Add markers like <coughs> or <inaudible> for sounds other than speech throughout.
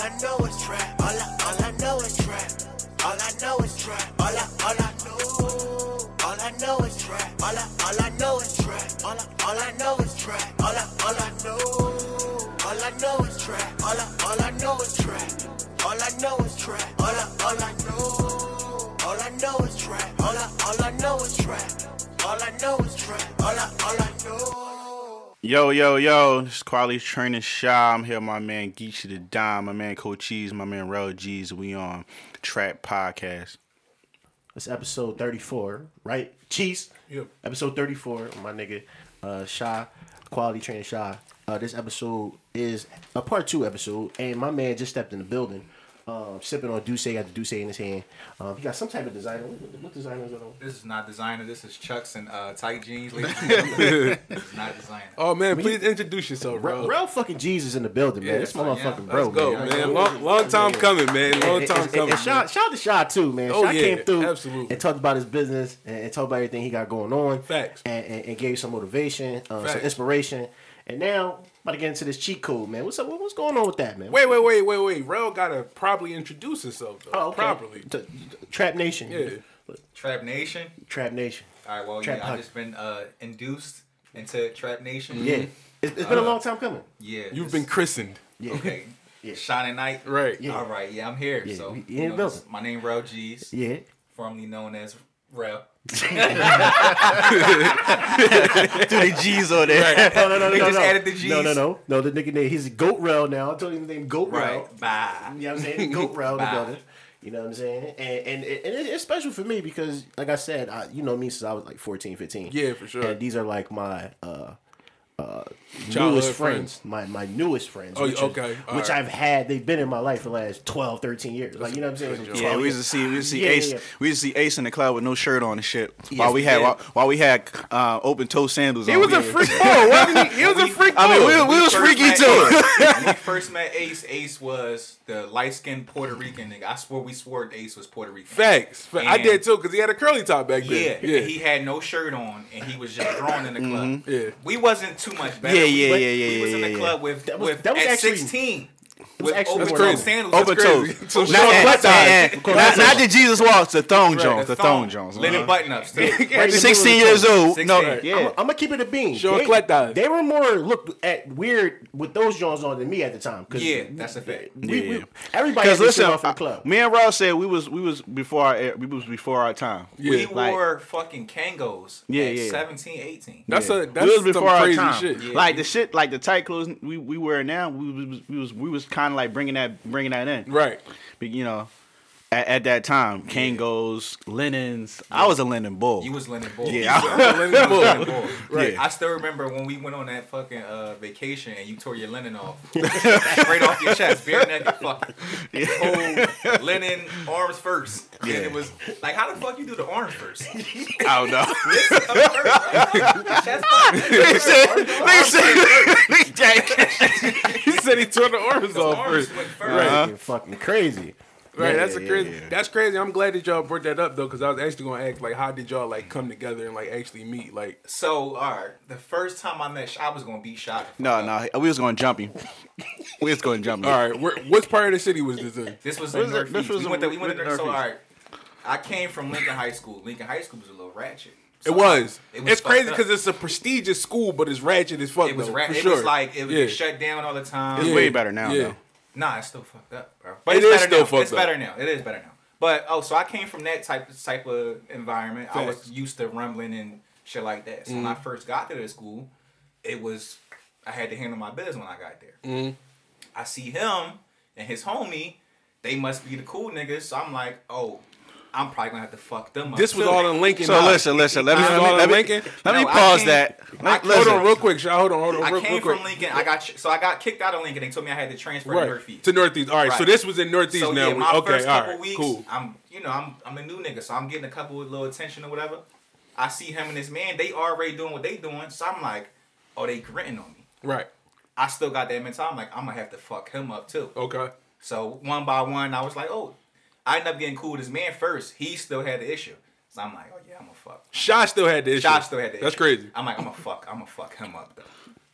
I know it's trap. Yo, yo, yo, this is Quality Training Shy. I'm here with my man Geechee the Dime, my man Coach Cheese, my man Rel G's. We on Trap Podcast. It's episode 34, right? Cheese. Yep. Episode 34, my nigga, uh, Shy, Quality Training Shy. Uh, this episode is a part two episode, and my man just stepped in the building, um, sipping on D'usse, got the D'usse in his hand. Um, he got some type of designer. What, what designer is that on? This is not designer. This is Chucks and uh, tight jeans. ladies this <laughs> is not designer. Oh man, please introduce yourself, bro. Real, real fucking Jesus in the building, man. Yeah, this yeah. motherfucking Let's bro, Go, man. man. Long, long time coming, man. Long And- time and- coming. And shout, shout out to Shy too, man. Oh, Shy yeah, came through absolutely. and talked about his business and, and talked about everything he got going on. Facts. And, and, and gave some motivation, uh, some inspiration. And now, about to get into this cheat code, man. What's up? What's going on with that, man? Wait, wait, wait, wait, wait. Rel gotta probably introduce himself though. Oh, okay. Properly. T- Trap Nation. Yeah. Trap Nation. Trap Nation. All right. Well, Trap yeah, I've just been uh, induced into Trap Nation. Yeah. It's, it's been a long time coming. Yeah. You've been christened. Yeah. okay. <laughs> Yeah. Shining Night. Right. Yeah. All right. Yeah, I'm here. Yeah, so we- you know, the this- building. my name Rel G's, Yeah. formerly known as Rel. <laughs> <laughs> Threw the G's on there. No, no, no, no, They no, just no. added the Gs. No, no, no. No, the nigga name, he's Goat Rel now. I told him his name Goat Rel. Right. Bye. You know what I'm saying? Goat <laughs> Rel in the Bye. building. You know what I'm saying? And and, and it, it's special for me because, like I said, I, you know me since I was like 14, 15. Yeah, for sure. And these are like my uh, uh, newest friends. friends. My my newest friends. Oh, which okay. All which right. I've had. They've been in my life for the last 12, 13 years. Like, you know what I'm saying? good Yeah, 12 we used to see we used to see Yeah, yeah, Ace. yeah. We used to see Ace in the club with no shirt on and shit. Yes, while we had we while, while we had uh, open toe sandals He on. was a freak boy, wasn't he? He was a freak boy. I mean, we, we was First freaky met too. <laughs> When we first met Ace, Ace was the light skinned Puerto Rican nigga. I swore we swore Ace was Puerto Rican. Facts. Fa- I did too, because he had a curly top back Yeah, then. Yeah. he had no shirt on and he was just drawn in the club. Yeah. We wasn't too much better. Yeah, yeah, we, yeah, yeah, We was in the yeah. club with, That was- with that was at actually- sixteen. Was With actually open more sandals. Open toes. So Not, Sean and- Flat and- Tires. Cool. not, not the Jesus walks, the thong Jones, the The thong Jones. Linen uh-huh. button ups. too. Right in the middle of the 16 years toe. old. No, 16. yeah. I'm, I'm gonna keep it a bean. Sean they, Flat they were more looked at weird with those Jones on than me at the time. 'cause Yeah, that's a fact. We, Yeah. we, everybody Because had listen, off in the I- club. me and Ross said we was we was before our we was before our time. We Yeah. Like- wore fucking Kangos Yeah, at yeah. 17, 18. That's a that's we was some before our time. shit. Like the shit, like the tight clothes we, we wear now. We was we was we was kind of like bringing that bringing that in. Right. But, you know, at, at that time, Kangos, linens. I was a linen bull. You was Lennon Bull. Yeah. You was Lennon Bull. <laughs> Lennon Bull. Right. I still remember when we went on that fucking uh, vacation and you tore your linen off. <laughs> Straight off your chest, bare naked fucking. yeah. Whole linen arms first. And it was like, how the fuck you do the arms first? <laughs> I don't know. Chest Nigga said- nigga said- he said he tore the arms off first. went first. Right. Fucking fucking crazy. Right, Yeah, that's a crazy. yeah. That's crazy. I'm glad that y'all brought that up though, because I was actually gonna ask like, how did y'all like come together and like actually meet? Like, So, all right, the first time I met, I was gonna beat shot. No, no, we was going to jump him. <laughs> We was going to jump him. all right, where, what part of the city was this in? This was This in was- Northeast. this was we went to, we went to So, all Northeast. right, I came from Lincoln High School. Lincoln High School was a little ratchet. It was. It was it's crazy because it's a prestigious school, but it's ratchet as fuck. It was though, ra- for It sure. was like it was Yeah. shut down all the time. It's Yeah. way better now, Yeah. though. Nah, it's still fucked up, bro. But It it's is better still now. fucked it's up. better now. It is better now. But oh, so I came from that type type of environment. I was used to rumbling and shit like that. So when I Mm-hmm. first got to the school, it was I had to handle my business when I got there. Mm-hmm. I see him and his homie. They must be the cool niggas. So I'm like, oh, I'm probably gonna have to fuck them up. This was too. all in Lincoln. So High. listen, listen. Let me let me, let me, Lincoln. let me No, pause came- that. Let- Hold on, real quick, Shaw. Hold on, hold on, I real, came real quick. from Lincoln. I got so I got kicked out of Lincoln. They told me I had to transfer to right Northeast. to Northeast. All right, so this was in Northeast So now. yeah, my okay, first couple right, weeks, cool. I'm you know I'm I'm a new nigga, so I'm getting a couple of little attention or whatever. I see him and his man, they already doing what they doing, so I'm like, oh, they gritting on me. Right. I still got that mentality. I'm like, I'm gonna have to fuck him up too. Okay. So one by one, I was like, oh, I ended up getting cool with his man first. He still had the issue, so I'm like, oh yeah, I'm gonna fuck. Shaw still had the issue. Shaw still had the issue. That's issue. crazy. I'm like, I'm gonna fuck. I'm gonna fuck him up though.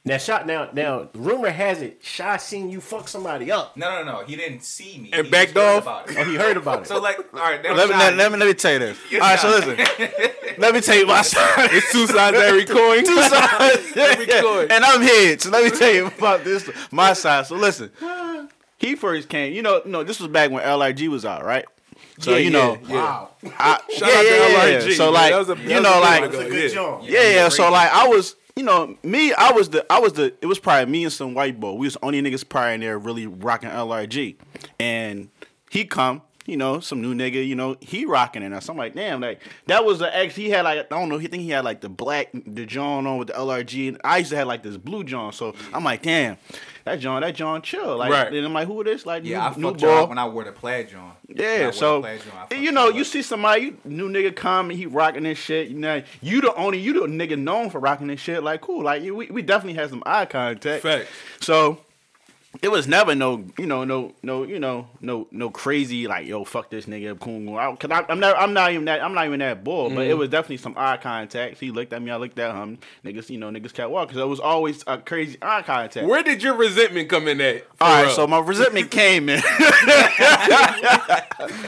Now, shot now now. Rumor has it, Shy seen you fuck somebody up. No, no, no. He didn't see me. And he backed just heard off? About it. Oh, he heard about it. So like, all right. Now Let me, Shy- let, let me let me tell you this. All right, so listen. <laughs> let me tell you my side. It's two sides to every coin. <laughs> Two sides. Every <laughs> coin. and I'm here. So let me tell you about this my side. So listen, he first came. You know, no, this was back when LRG was out, right? So Yeah, you know, yeah, yeah. wow, I, <laughs> Shout yeah, out to yeah, yeah, LRG, yeah. So like, That was a- that you was know, a like, a Yeah. good joint. yeah, yeah. So like, I was, you know, me, I was the, I was the. It was probably me and some white boy. We was the only niggas probably in there really rocking LRG, and he come. You know, some new nigga, you know, he rocking it. So I'm like, damn, like that was the ex. He had like, I don't know, he think he had like the black, the John on with the LRG, and I used to have like this blue John. So I'm like, damn, that John, that John, chill. Like, Right. then I'm like, who this? Like, Yeah, I new, new fucked y'all when I wore the plaid John. When I Yeah, so plaid John, I you know, y'all up. see somebody, you new nigga come and he rocking this shit. You know, you the only you the nigga known for rocking this shit. Like, cool. Like, we, we definitely had some eye contact. Facts. So it was never no, you know, no, no, you know, no, no crazy like, yo, fuck this nigga. I- Cause I, I'm not, I'm not even that, I'm not even that bull. But Mm-hmm. it was definitely some eye contact. He looked at me, I looked at him. Niggas, you know, niggas kept walking. Cause it was always a crazy eye contact. Where did your resentment come in at? All right, For so my resentment <laughs> came in. <laughs>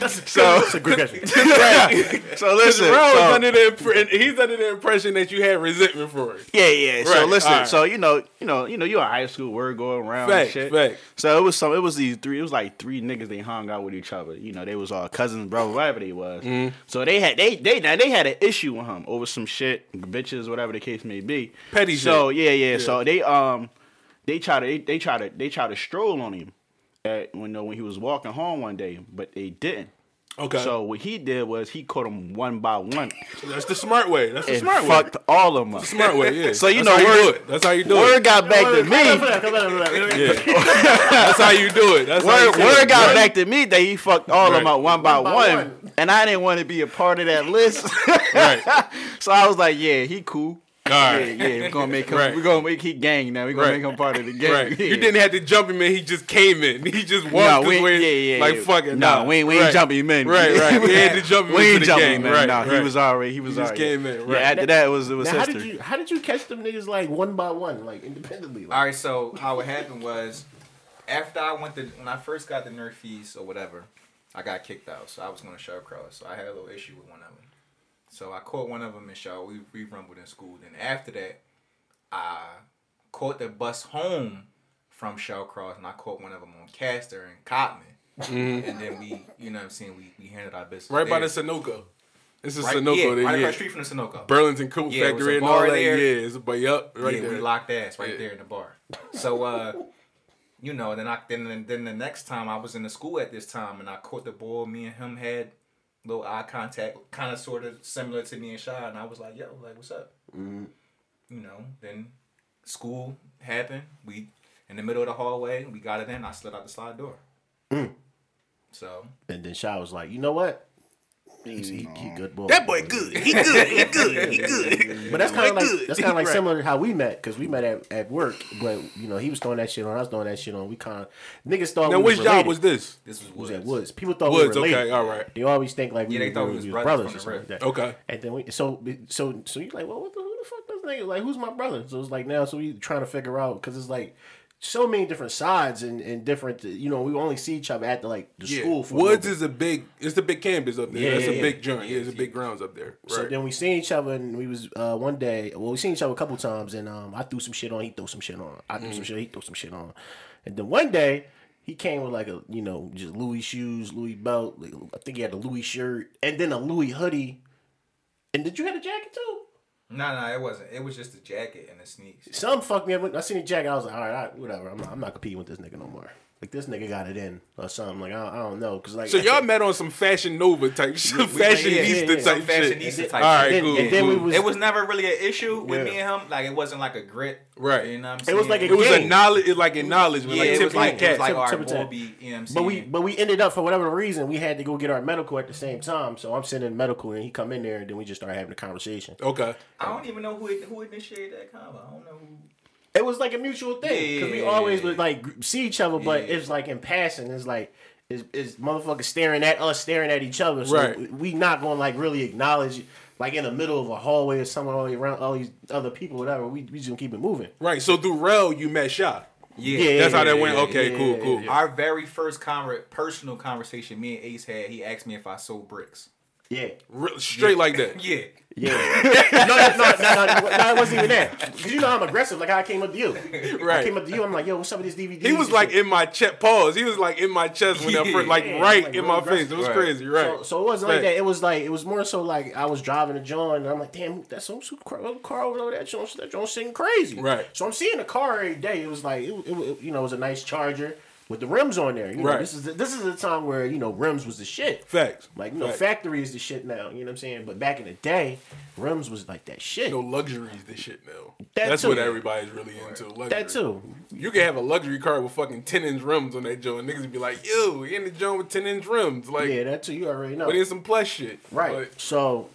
so, that's a good question. <laughs> so listen. Bro so- under the he's under the impression that you had resentment for it. Yeah, yeah. So listen, alright. so you know, you know, you know, you're in high school, word going around and Facts, shit. Facts. So it was some, it was these three, it was like three niggas. They hung out with each other. You know, they was all cousins, bro, whatever they was. Mm-hmm. So they had they they now they had an issue with him over some shit, bitches, whatever the case may be. Petty So shit. yeah, yeah, So they um they try to they, they try to they try to stroll on him at when when he was walking home one day, but they didn't. Okay. So what he did was he caught them one by one That's the smart way. That's the and smart way. fucked all of them up. Smart way, yeah. So you That's know, how you word- do it. That's how you do it. Word it. got back to me. Yeah. That's how you do it. That's how you Word, do word it. got back to me that he fucked all of them Right. out one by One one, by one. and I didn't want to be a part of that list. Right. <laughs> so I was like, "Yeah, he cool. All Yeah, yeah, we're gonna make him. Right. We're gonna make he gang now. We're gonna Right. make him part of the gang. Right. Yeah. You didn't have to jump him in. He just came in. He just walked No, we ain't- way. yeah, yeah, like yeah. fuck it. No, nah. we ain't- we ain't Right. jumping him in. Right, right. <laughs> We had to jump him we ain't jumping him in. Right, no, he was already. He was just already. came in, Yeah, right. after that it was it was Now, how did you how did you catch them niggas like one by one, like independently? Like, All right, so how it happened was after I went to when I first got the Nerf fees or whatever, I got kicked out. So I was going to Shallcross. So I had a little issue with one of them. So I caught one of them in show. We we rumbled in school. Then after that, I caught the bus home from Shallcross, and I caught one of them on Castor and Cottman. And then we, you know what I'm saying, we, we handled our business. Mm-hmm. Right by the there. Sunoco. This is right, Sunoco. yeah, there, right yeah. across the street from the Sunoco. Burlington Coat Yeah, Factory and all that. there. Yeah, it's a but yup, right yeah, there. we locked ass right Yeah. there in the bar. So uh, you know, then I then then the next time I was in the school at this time and I caught the ball. Me and him had little eye contact, kind of sort of similar to me and Shy, and I was like, "Yo, like, what's up?" Mm-hmm. You know, then school happened. We in the middle of the hallway. We got it in. I slid out the slide door. Mm. So and then Shy was like, you know what? He's, he, he good boy. That boy good. He good. He good. He <laughs> good. But that's kind of like good. that's kind of like Right. similar to how we met because we met at, at work. But you know, he was throwing that shit on, I was throwing that shit on. We kind of niggas thought Now, we which was job was this? this was We was Woods. at Woods. People thought Woods, we were related. okay, all right. They always think like we, they were, thought we we was was brothers brothers, or something like that. Okay. And then we so so so you like, well, what the, who the fuck this nigga? Like, who's my brother? So it's like now, so we trying to figure out because it's like so many different sides and, and different. You know, we only see each other at the like the Yeah. school. For Woods little is a big. It's the big campus up there. Yeah, That's yeah, a yeah. big joint. Yeah, it's a big grounds up there. So then we seen each other and we was uh, one day. Well, we seen each other a couple times and um, I threw some shit on. He threw some shit on. I threw Mm. some shit. He threw some shit on. And then one day he came with like a you know just Louis shoes, Louis belt. like, I think he had a Louis shirt and then a Louis hoodie. And did you have a jacket too? No, no, it wasn't. It was just a jacket and a sneaks. Some fucked me up. I seen the jacket. I was like, all right, all right whatever. I'm not, I'm not competing with this nigga no more. Like this nigga got it in or something. Like I don't, I don't know because like so y'all met on some Fashion Nova type shit, Fashion yeah, yeah, yeah. type Fashion shit. Easter type All right, then, cool. and then we was It was never really an issue with Yeah. me and him. Like it wasn't like a grit. Right. You know what I'm saying? It was like a It was game. a knowledge, like acknowledgement, Yeah, like it was like, the it was cap. like Tip- our tip of the ball cap. be, you know what I'm saying? But we but we ended up for whatever reason we had to go get our medical at the same time. So I'm sitting in medical and he come in there and then we just started having a conversation. Okay. I don't even know who who initiated that convo. I don't know who. It was like a mutual thing because we Yeah. always would like see each other, but Yeah. it's like in passing. It's like it's, it's motherfuckers staring at us, staring at each other. So Right. we not gonna like really acknowledge like in the middle of a hallway or somewhere all around all these other people, whatever. We we just gonna keep it moving. Right. So through Rel, you met Shy. Yeah, Yeah, That's how that yeah, went. yeah, Okay, yeah, cool, yeah, cool. yeah. Our very first conver- personal conversation me and Ace had, he asked me if I sold bricks. Yeah, Re- straight like that. <laughs> Yeah. Yeah. <laughs> no, no, no, no, no, no, it wasn't even that. Because you know I'm aggressive. Like how I came up to you. I Right. came up to you. I'm like, yo, what's up with this DVD? He was like in my chest. Pause. He was like in my chest when that <laughs> Yeah. first, like Yeah, right like in my aggressive. face. It was Right. crazy. Right. So, so it wasn't like Right. that. It was like it was more so like I was driving a John and I'm like, damn, that's some super car, little car over there. That John, that John sitting crazy. Right. So I'm seeing the car every day. It was like it, it, it- you know, it was a nice Charger with the rims on there. You know, Right. This is the, this is the time where you know rims was the shit. Facts. Like you know, Facts. factory is the shit now. You know what I'm saying? But back in the day, rims was like that shit. No luxuries. This shit now. That That's too. what everybody's really into. Luxury. that too. You can have a luxury car with fucking ten inch rims on that joint. Niggas be like, yo, you in the joint with ten inch rims. Like, Yeah, that too. You already know. but in some plush shit. Right. But- so,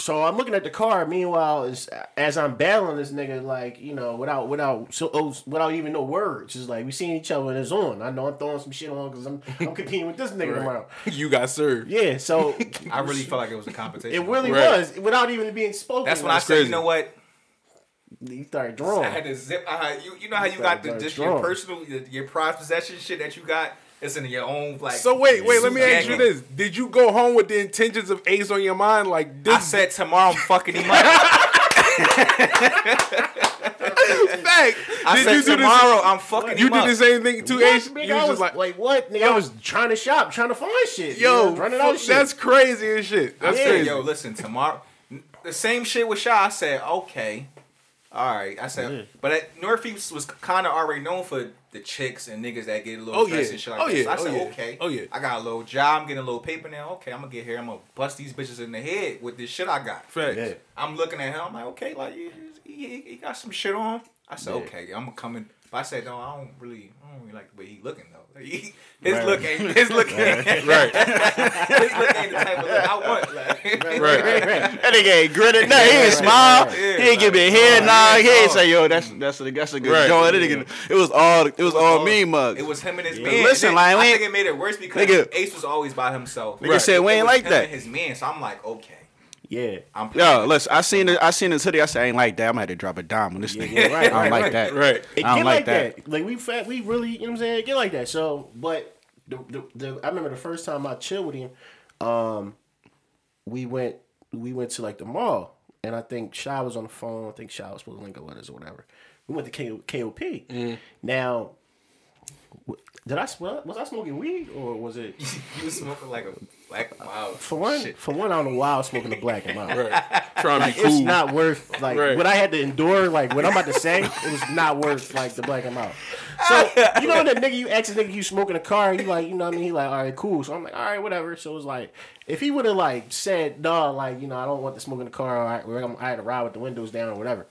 so I'm looking at the car. Meanwhile, is as I'm battling this nigga, like you know, without without so oh, without even no words, it's like we seeing each other and it's on. I know I'm throwing some shit on because I'm I'm competing with this nigga <laughs> tomorrow. <laughs> you got served. Yeah. So <laughs> I really felt like it was a competition. it really Right. was without even being spoken. That's when I like, said, you know what? you started drawing. I had to zip. I had, you, you know how you got the just strong. your personal, your, your prized possession shit that you got. It's in your own like. So wait, wait. Let me ask you this: Did you go home with the intentions of Ace on your mind? Like this I said tomorrow I'm fucking him up. <laughs> fact. I did said you do tomorrow I'm fucking You him did up. the same thing to What, Ace. nigga? You I was was like, like, what? Nigga, I was trying to shop, trying to find shit. yo, you running out of shit. that's crazy as shit. That's I said, crazy. yo, listen, tomorrow, the same shit with Shaw. I said, okay, all right. I said, Yeah. but at, Northeast was kind of already known for the chicks and niggas that get a little Oh, dressed yeah. and shit like Oh, that. yeah. So I Oh, said, yeah. okay, Oh, yeah. I got a little job, I'm getting a little paper now. Okay, I'm gonna get here. I'm gonna bust these bitches in the head with this shit I got. Facts. Yeah. I'm looking at him. I'm like, okay, like he, he, he got some shit on. I said, Yeah. okay, i'ma coming. But I said, no, I don't really, I don't really like the way he looking though. Like, <laughs> he, his Right. look ain't, his look ain't, <laughs> Right. his look ain't the type of look I want. Like, right, Right. right, right. That nigga ain't grinning. No, he ain't right, smile. right, He right. ain't give me a head Oh, nod. yeah, He ain't say, yo, that's that's a that's a good Right. joint. That nigga, it was all it was all me mug. It was him and his Yeah. man. Listen, like, we I ain't- think it made it worse because Nigga- Ace was always by himself. Nigga said we ain't like him that. and his man, so I'm like, okay, Yeah. I'm. Yo, listen, I seen it. I seen this hoodie. I said, I ain't like that. I'm gonna have to drop a dime on this nigga. yeah, right, <laughs> I don't right, like right. that. Right. It I don't like like that. that. Like we fat, we really, you know what I'm saying? It get like that. So, but the, the, the I remember the first time I chilled with him, um, we went we went to like the mall, and I think Shy was on the phone. I think Shy was supposed to link up with us or whatever. We went to K- KOP. Now, w- did I sm- was I smoking weed or was it? <laughs> you was smoking like a black wow. For one, Shit. for one, I don't know why I was smoking the black and mild. Right. Trying to be It's not worth like Right. what I had to endure. Like what I'm about to say, it was not worth like the black and mild. So you know that nigga you ask a nigga you smoking a car, you like you know what I mean. He like all right, cool. So I'm like all right, whatever. So it was like if he would have like said no, like you know I don't want to smoke in the car. Or I, or I'm- I had to ride with the windows down or whatever.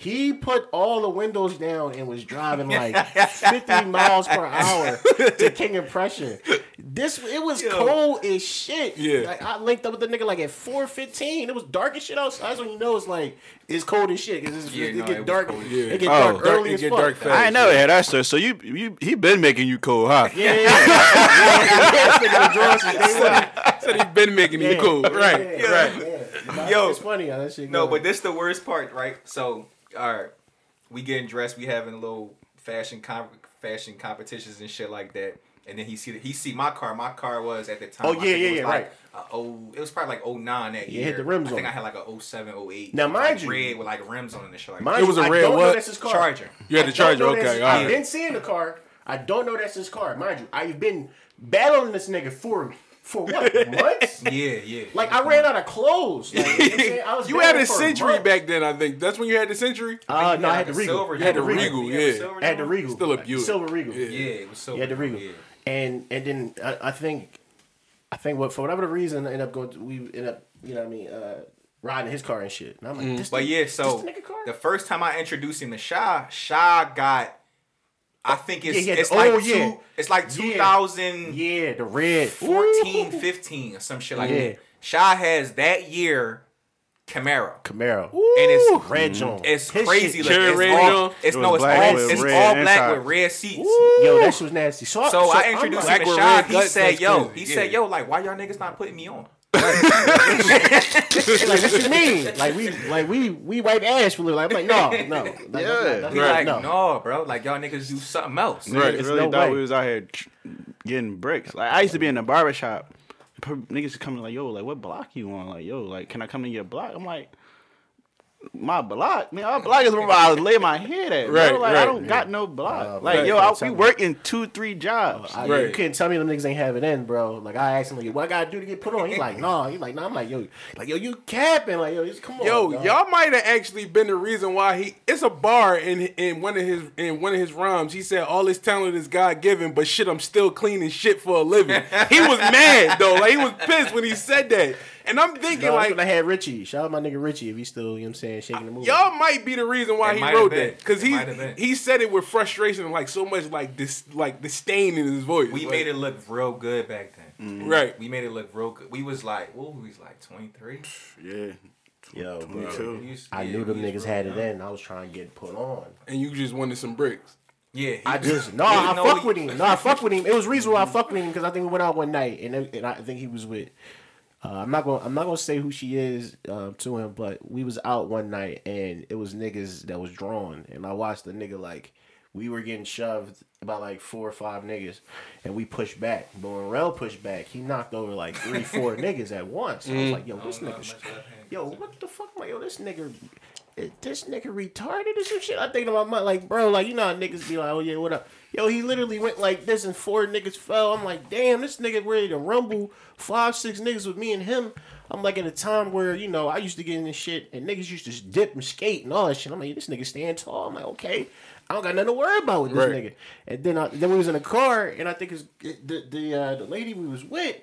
He put all the windows down and was driving like <laughs> 50 miles per hour to King of Prussia. This it was Yo. cold as shit. Yeah. Like I linked up with the nigga like at 4:15. It was dark as shit outside. That's when you know it's like it's cold as shit because Yeah, it no, get it dark. cold as. It get Oh. dark Dark- early it as get fuck. dark fast. I ain't never had that story. So you you he been making you cold, huh? Yeah, yeah, yeah. <laughs> yeah, this nigga been drawing since day one. Said he been making you Yeah. cool. Right. Yeah, Right. yeah. Yo. it's funny how that shit. No, go. but this the worst part, right? So, all right, we getting dressed, we having a little fashion com- fashion competitions and shit like that. And then he see the, he see my car. My car was at the time. Oh, yeah, yeah, was yeah, like a oh, it was probably like 09 that Yeah, year. hit the rims I think on I had like a 07, 08. Now, like mind you- red with like rims on it and shit like Mind It was you, a I red don't know what? that's his car. Charger. You had I the charger. don't Okay. that's- I've right. been seeing the car. I don't know that's his car. Mind you, I've been battling this nigga for for what months? <laughs> Yeah, yeah. Like I ran out of clothes. Like, you know I'm saying? I was <laughs> You had a century months. back then, I think. That's when you had the century. Uh, You no, I like had the Regal. silver I had the joint. Regal, You had a yeah. I had the? Regal. Still a Buick. Silver Regal. Yeah. Yeah, it was silver. Yeah, the Regal. Yeah. And and then I, I think I think what for whatever the reason I ended up going to, we ended up you know what I mean uh, riding his car and shit. And I'm like, this But the- yeah, so this the nigga car? the first time I introduced him to Shy, Shy got. I think it's Yeah, it's the- like oh, two, yeah. it's oh, like 2000. yeah, the red 14, Ooh. 15 or some shit like Yeah. that. Shy has that year Camaro. Camaro. And it's Red John. it's His crazy. shit- Like, Cherry it's all, it's It no, was it's black all with it's red all black with red seats. Yo, that shit was nasty. So, So I I'm introduced him to with He said, "Yo," he Yeah. said, "Yo, like, why y'all niggas not putting me on?" Like what you mean? Like we like we we wipe ass for a living. Like, I'm like no no. That- that's <laughs> not- Yeah. that's He not- like, no. no. bro. Like y'all niggas do something else. Right. It's really no thought way. we was out here getting bricks. Like I used to be in the barber shop. per- Niggas coming like, yo, like what block you on? Like, yo, like can I come in your block? I'm like, my block, man. My block is where I lay my head at. Right, bro. Like right, I don't got no block. like right, yo, I, we work in two, three jobs. Oh, I, Right. You couldn't tell me them niggas ain't have it in, bro. Like I asked him, like, what I gotta do to get put on? He like, no. He like, no. I'm like, yo, like yo, you capping? Like yo, just come on. Yo, y'all might have actually been the reason why he. It's a bar in in one of his in one of his rhymes. He said, "All this talent is God given, but shit, I'm still cleaning shit for a living." <laughs> he was mad though, like he was pissed when he said that. And I'm thinking No, like, like I had Richie. Shout out my nigga Richie if he's still, you know what I'm saying, shaking the movie. y'all might be the reason why It he wrote been. that because It he might have been. he said it with frustration and like so much like this like disdain in his voice. We Like, made it look real good back then. Mm-hmm. right. We made it look real good. We was like, what we was like 23? yeah. Yo, bro. too. I knew them niggas had it young. in. I was trying to get put on. And you just wanted some bricks. Yeah. he- I just <laughs> no, I know fuck he- with him. No, I fuck with him. It was reason why I fuck with him because I think we went out one night and, and I think he was with. Uh, I'm not gonna I'm not gonna say who she is uh, to him, but we was out one night and it was niggas that was drawn, and I watched the nigga like we were getting shoved by like four or five niggas, and we pushed back. But when Rel pushed back, he knocked over like three, four <laughs> niggas at once. I was like, yo, this nigga, yo, what the fuck, am I- yo, this nigga. is This nigga retarded or some shit. I think about my like, bro, like you know how niggas be like, oh yeah, what up? Yo, he literally went like this and four niggas fell. I'm like, damn, this nigga ready to rumble five, six niggas with me and him. I'm like at a time where, you know, I used to get in this shit and niggas used to dip and skate and all that shit. I'm like, this nigga stand tall. I'm like, okay. I don't got nothing to worry about with this Right. nigga. And then I, then we was in a car and I think it's the the uh, the lady we was with,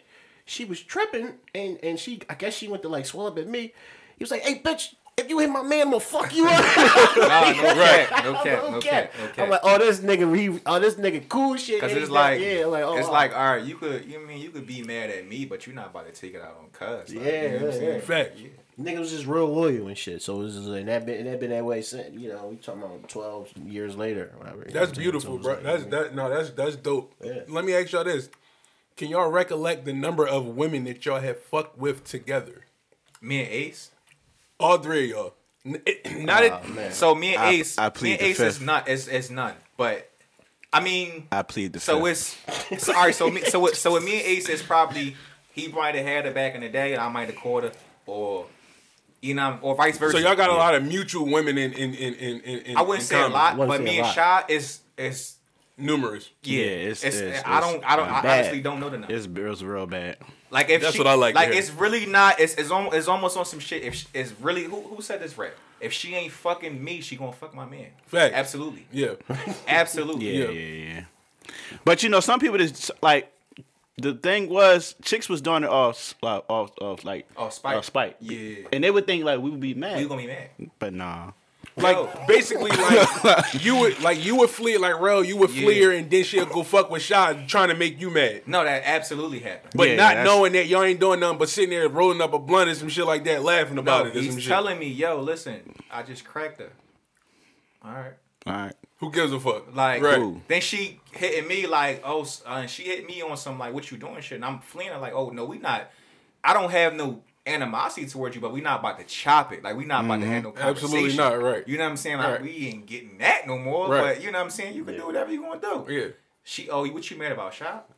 she was tripping and and she I guess she went to like swell up at me. He was like, hey bitch, if you hit my man, I'm gonna fuck you up. <laughs> Nah, no <laughs> cap, no I'm cap, like, no cap, no cap. I'm like, oh, this nigga, he, oh, this nigga, cool shit. Cause it's he like, yeah, like, oh, it's oh. like, all right, you could, you mean you could be mad at me, but you're not about to take it out on cuz. Like, Yeah, you know what I'm yeah, saying? yeah. Fact. nigga was just real loyal and shit. So it was just, and that been and that been that way since you know we talking about twelve years later, whatever. you know That's what I'm saying? beautiful, bro. like, That's man, that. No, that's that's dope. Yeah. Let me ask y'all this: Can y'all recollect the number of women that y'all have fucked with together? Me and Ace. All three of y'all. It- <clears throat> Not Oh, it. man. So me and I- Ace, I me plead and the Ace is not, is is none. But I mean, I plead the so fifth. it's so, all right. So me, so with, so with me and Ace is probably he might have had her back in the day, and I might have caught her, or you know, or vice versa. So y'all got a lot of mutual women in in in in. in, in I wouldn't in say a lot, Wouldn't but me a and lot. Shy is is Numerous. yeah. Yeah, it's- it's, it's- I don't I don't uh, I bad. honestly don't know the number. It's, it was real bad. Like if That's she, what I like to Like hear. it's really not. It's it's, almost, it's almost on some shit. If she, it's really who who said this rap? If she ain't fucking me, she gonna fuck my man. Fact. Absolutely. Yeah. <laughs> Absolutely. Yeah, Yeah. yeah, yeah. But you know, some people just like the thing was chicks was doing it off, uh, off, off like Off spite. off spite. Yeah. and they would think like we would be mad, You gonna be mad? but nah. Like Yo. basically, <laughs> like you would like you would flee like Rel, you would Yeah. flee her, and then she'll go fuck with Shy, trying to make you mad. No, that absolutely happened. But Yeah, not that's- knowing that y'all ain't doing nothing but sitting there rolling up a blunt and some shit like that, laughing about no, it. Or some he's shit. telling me, yo, listen, I just cracked her. All right. All right, Who gives a fuck? Like right. Who? then she hitting me like, oh, s- uh, and she hit me on some like, what you doing shit, and I'm fleeing her like, oh no, we not. I don't have no animosity towards you, but we not about to chop it. Like we not about to have no conversation. Mm-hmm. Absolutely not, right. You know what I'm saying? Like Right. we ain't getting that no more. Right. But you know what I'm saying? You can do whatever you want to do. Yeah. She, oh, what you mad about, shop?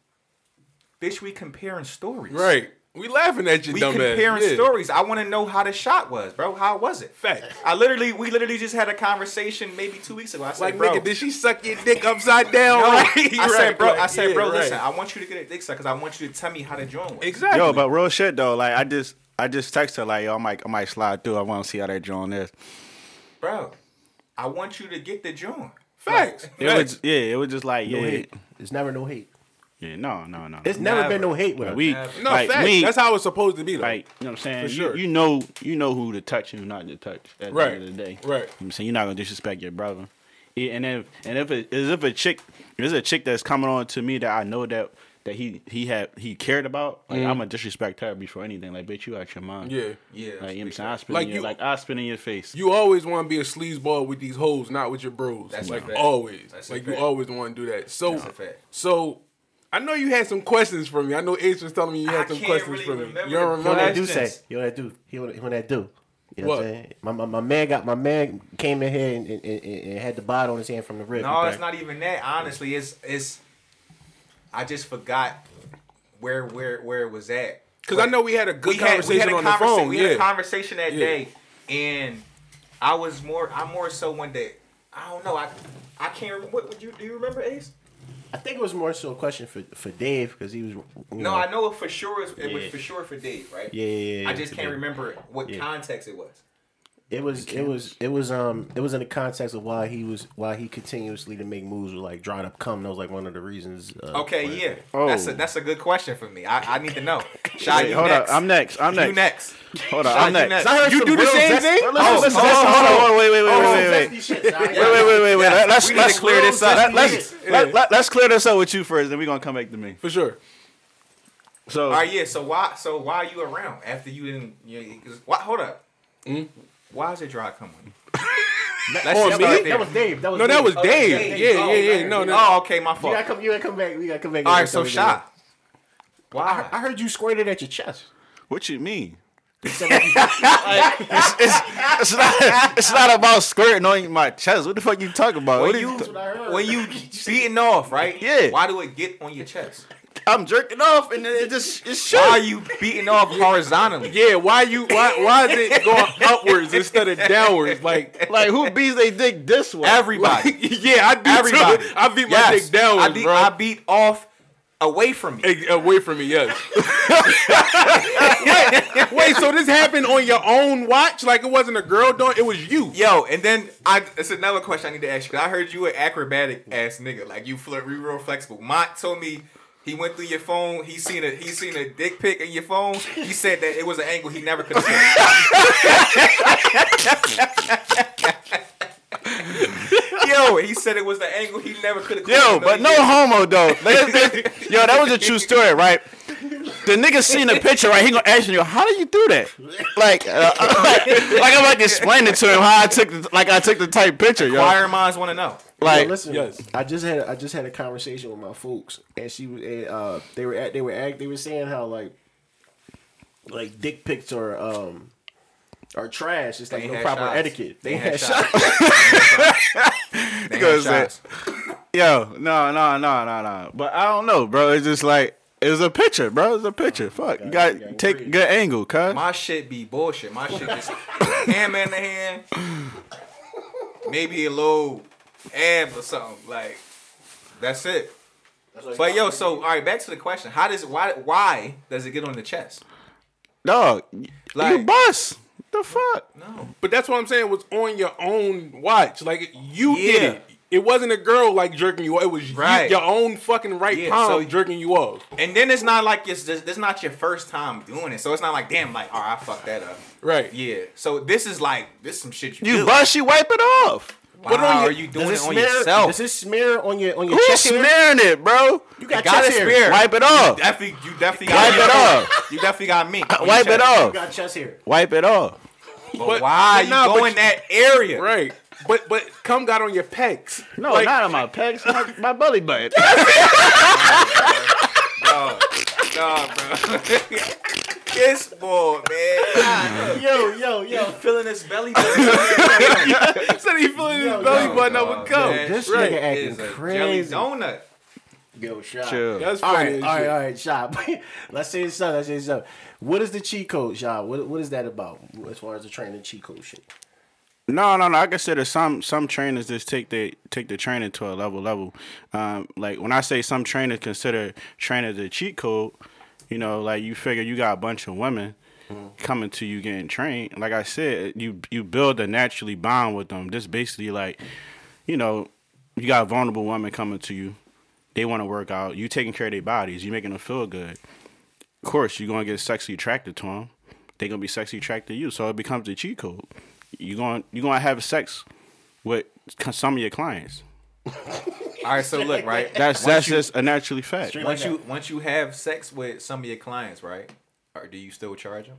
Bitch, we comparing stories. Right. We laughing at you, We dumbass. comparing Yeah. stories. I want to know how the shot was, bro. How was it? Fact. I literally, we literally just had a conversation maybe two weeks ago. I said, Like, bro, nigga, did she suck your dick upside down? <laughs> no, right? I Right, said, bro, right. I said, Yeah, bro, right. listen, I want you to get a dick suck because I want you to tell me how the joint was. Exactly. yo, but real shit though. Like I just, I just texted her like, yo, I might, I might slide through. I want to see how that joint is. Bro, I want you to get the joint. Facts. It Facts. was, yeah, it was just like, No yeah, hate. It's never no hate. yeah, no, no, no. It's never, Never. been no hate with Like, her. we, no, like facts. me, That's how it's supposed to be, though. like you know what I'm saying. For You- sure. You, know, you know who to touch and who not to touch at Right. the end of the day. Right. You know I'm saying you're not gonna disrespect your brother. Yeah, and if and if it is if a chick there's a chick that's coming on to me that I know that that he he had he cared about, like mm. I'm gonna disrespect her before anything. Like, bitch, you out your mind. Yeah. Yeah. Like you know I'm saying, I spit Like in your, you- like I spit in your face. You always want to be a sleazeball with these hoes, not with your bros. That's a like fact. always. That's like you fact. always want to do that. So, That's a fact. so I know you had some questions for me. I know Ace was telling me you had I some questions really for me. remember You don't remember? What remember? that do say? You know what that do? He what what that do? You know what, What? I'm saying? My, my, my man got my man came in here and, and, and, and had the bottle on his hand from the rip. No, it's not even that. Honestly, it's it's. I just forgot where where where it was at. Because I know we had a good conversation on the phone. We had a conversation that Yeah. day, and I was more. I'm more so one day. I don't know. I I can't remember. What would you do? You remember Ace? I think it was more so a question for for Dave because he was. You No, I know it for sure. It, it was Yeah. for sure for Dave, right? Yeah, yeah, yeah, I just can't Dave. remember what Yeah. context it was. It was it was it was um it was in the context of why he was why he continuously to make moves with like dried up cum. That was like one of the reasons. Uh, Okay, why- yeah. Oh. That's a that's a good question for me. I, I need to know. <laughs> Shy, Wait, you hold next. up. I'm next. I'm next. You next. Hold on. Shy, I'm next. next. I heard You do the same zest- thing? Listen, Oh, listen, oh, listen, hold on, hold on, wait, wait, wait, Oh, wait, wait, wait. shit, son. Wait, wait, wait, wait, wait. Yeah. Let's let's clear this up. Let, let's Yeah. let, let, let's clear this up with you first, then we're gonna come back to me. For sure. So All right, yeah. So why so why are you around after you didn't? You know, 'cause- why, hold up. Why is it dry come on you? Let's Oh, just me? That was Dave. That was No, that Dave. was Oh, Dave. Dave. Yeah, Oh, yeah, yeah. No, no. Oh, okay, my You fault. gotta come. You gotta come back. We gotta come back. All right, so back. shy. I, Why? I heard you squirted at your chest. what you mean? <laughs> it's, not, it's not about skirting on my chest. What the fuck you talking about? When What are you you t- what I heard. when you beating off, right? Yeah. Why do it get on your chest? I'm jerking off and it just it's Why are you beating off horizontally? Yeah, why you why why is it going upwards instead of downwards? Like, Like who beats they dick this way? Everybody. like <laughs> yeah, I do Everybody. too. I beat my dick downwards, I beat, bro. I beat off away from me. Hey, away from me, yes. <laughs> wait, wait, so this happened on your own watch? Like it wasn't a girl doing it was you. Yo, and then I it's another question I need to ask you. I heard you an acrobatic ass nigga. Like you flirt, you real flexible. Mont told me he went through your phone. He seen a he seen a dick pic in your phone. He said that it was an angle he never could have <laughs> Yo, he said it was the angle he never could have. Yo, but no homo though. Yo, that was a true story, right? The nigga seen the picture, right? He gonna ask me, yo, how did you do that? Like, uh, <laughs> like, like I'm like explaining to him how I took, the, like I took the type picture, yo. Choir minds want to know. Like, Yo, listen, yes. I just had I just had a conversation with my folks, and she was uh they were at they were act they were saying how like like dick pics are um are trash. It's like They no proper shots. etiquette. They They, had had shots. shots. They goes had <laughs> that- shots. yo, no, no, no, no, no. But I don't know, bro. It's just like it was a picture, bro. It's a picture. Fuck, you got you gotta take agree. good angle, cuz. My shit be bullshit. My shit just <laughs> hammer in the hand, maybe a little ab or something. Like that's it. But yo, so all right, back to the question: How does why why does it get on the chest? Dog, you Like- bust. The fuck? No, But that's what I'm saying was on your own watch. Like you Yeah. did it. It wasn't a girl like jerking you off. It was Right. you, your own fucking right Yeah, palm so- jerking you off. and then it's not like it's this, this not your first time doing it, so it's not like damn, like all right, I fucked that up. Right. Yeah, so this is like this some shit you, You do. bust, you wipe it off. Wow, Put it on your- are you doing Does it it on smear? yourself? Does it smear on your on your Who's chest? hair? smearing it, bro? You got Got chest hair. smeared. Wipe it off. You Definitely, you definitely Wipe got it me. off. You definitely got me. <laughs> Wipe it off. You got chest hair. Wipe it off. But, But- why but you nah, but go in that area? Right. But but cum got on your pecs. No, Like, not on my pecs, my, my belly button. <laughs> No, no, bro. <laughs> Kiss boy, man. Yo, yo, yo. Feeling his belly <laughs> button. Said he feeling his Yo, belly yo, button up with cum. man. This Right. nigga acting Is a jelly crazy. donut. Yo, shot. Chill. That's All funny. right, all right, all right, shot. <laughs> let's say something. Let's say something. What is the cheat code, shot? What what is that about as far as the training cheat code shit? No, no, no. I consider some some trainers just take the take the training to a level level. Um, like when I say some trainers consider trainers a cheat code, you know, like you figure you got a bunch of women coming to you getting trained. Like I said, you you build a naturally bond with them. Just basically like, you know, you got a vulnerable women coming to you. They want to work out. You taking care of their bodies. You making them feel good. Of course, you're gonna get sexually attracted to them. They're gonna be sexually attracted to you. So it becomes a cheat code. You're going you're gonna have sex with some of your clients. <laughs> All right, so look, right. That's Once that's you- just a naturally fact. Once like you once you have sex with some of your clients, right? Or do you still charge them?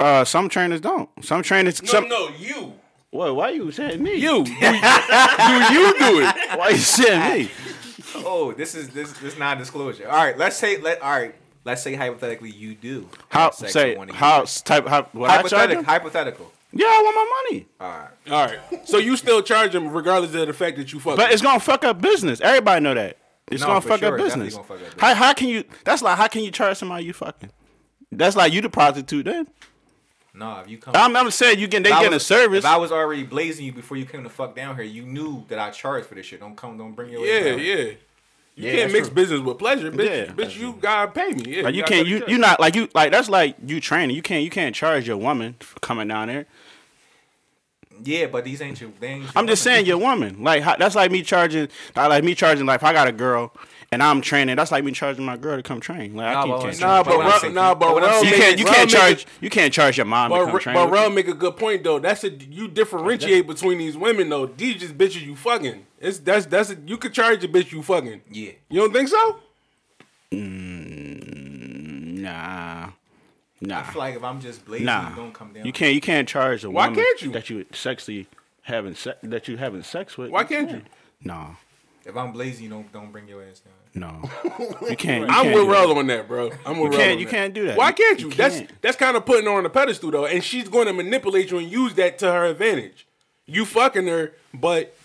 Uh, some trainers don't. Some trainers. No, some, no, you. What? Why you saying me? You. <laughs> <laughs> Do, do you do it? Why you saying me? Oh, this is this this non-disclosure. All right, let's say let all right. Let's say hypothetically you do How sex say with one of how your- type how what I charge hypothetical hypothetical. Yeah, I want my money. All right. All right. So you still charge him regardless of the fact that you fuck. But him. it's gonna fuck up business. Everybody know that. It's No, gonna fuck sure. up business. gonna fuck up How how can you? That's like how can you charge somebody you fucking? That's like you the prostitute then. No, if you come. I'm, I'm saying you getting they if I getting a service. If I was already blazing you before you came to fuck down here, you knew that I charged for this shit. Don't come, don't bring your yeah, down. yeah. You Yeah, can't mix true. business with pleasure, bitch. Yeah. bitch, you gotta pay me. Yeah, like you gotta can't you the you not like you like that's like you training. You can't you can't charge your woman for coming down there. Yeah, but these ain't your. They ain't your I'm just women. saying your woman. Like how, that's like me charging. Like me charging. Like if I got a girl and I'm training, that's like me charging my girl to come train. Like Nah, I but can't. I'm Nah, But but what I'm Rel- saying- nah, but but what I'm Rel you can't you can't charge it- you can't charge your mom to But, come Re- train. but with Rel make a good point though. That's a you differentiate between these women though. These just bitches you fucking. It's that's that's a, you could charge a bitch you fucking. Yeah. You don't think so? Mm, nah, nah, I feel like if I'm just blazing, nah. you don't come down. You can't you can't charge a Why woman can't you? that you sexually having se- that you having sex with. Why can't you? No, If I'm blazing, you don't don't bring your ass down. no, you can't. You I'm can't with do Rel that. on that, bro. I'm with You Rel can't- you that. can't do that. Why can't you? you That's can't. that's kind of putting her on a pedestal though, and she's going to manipulate you and use that to her advantage. You fucking her, but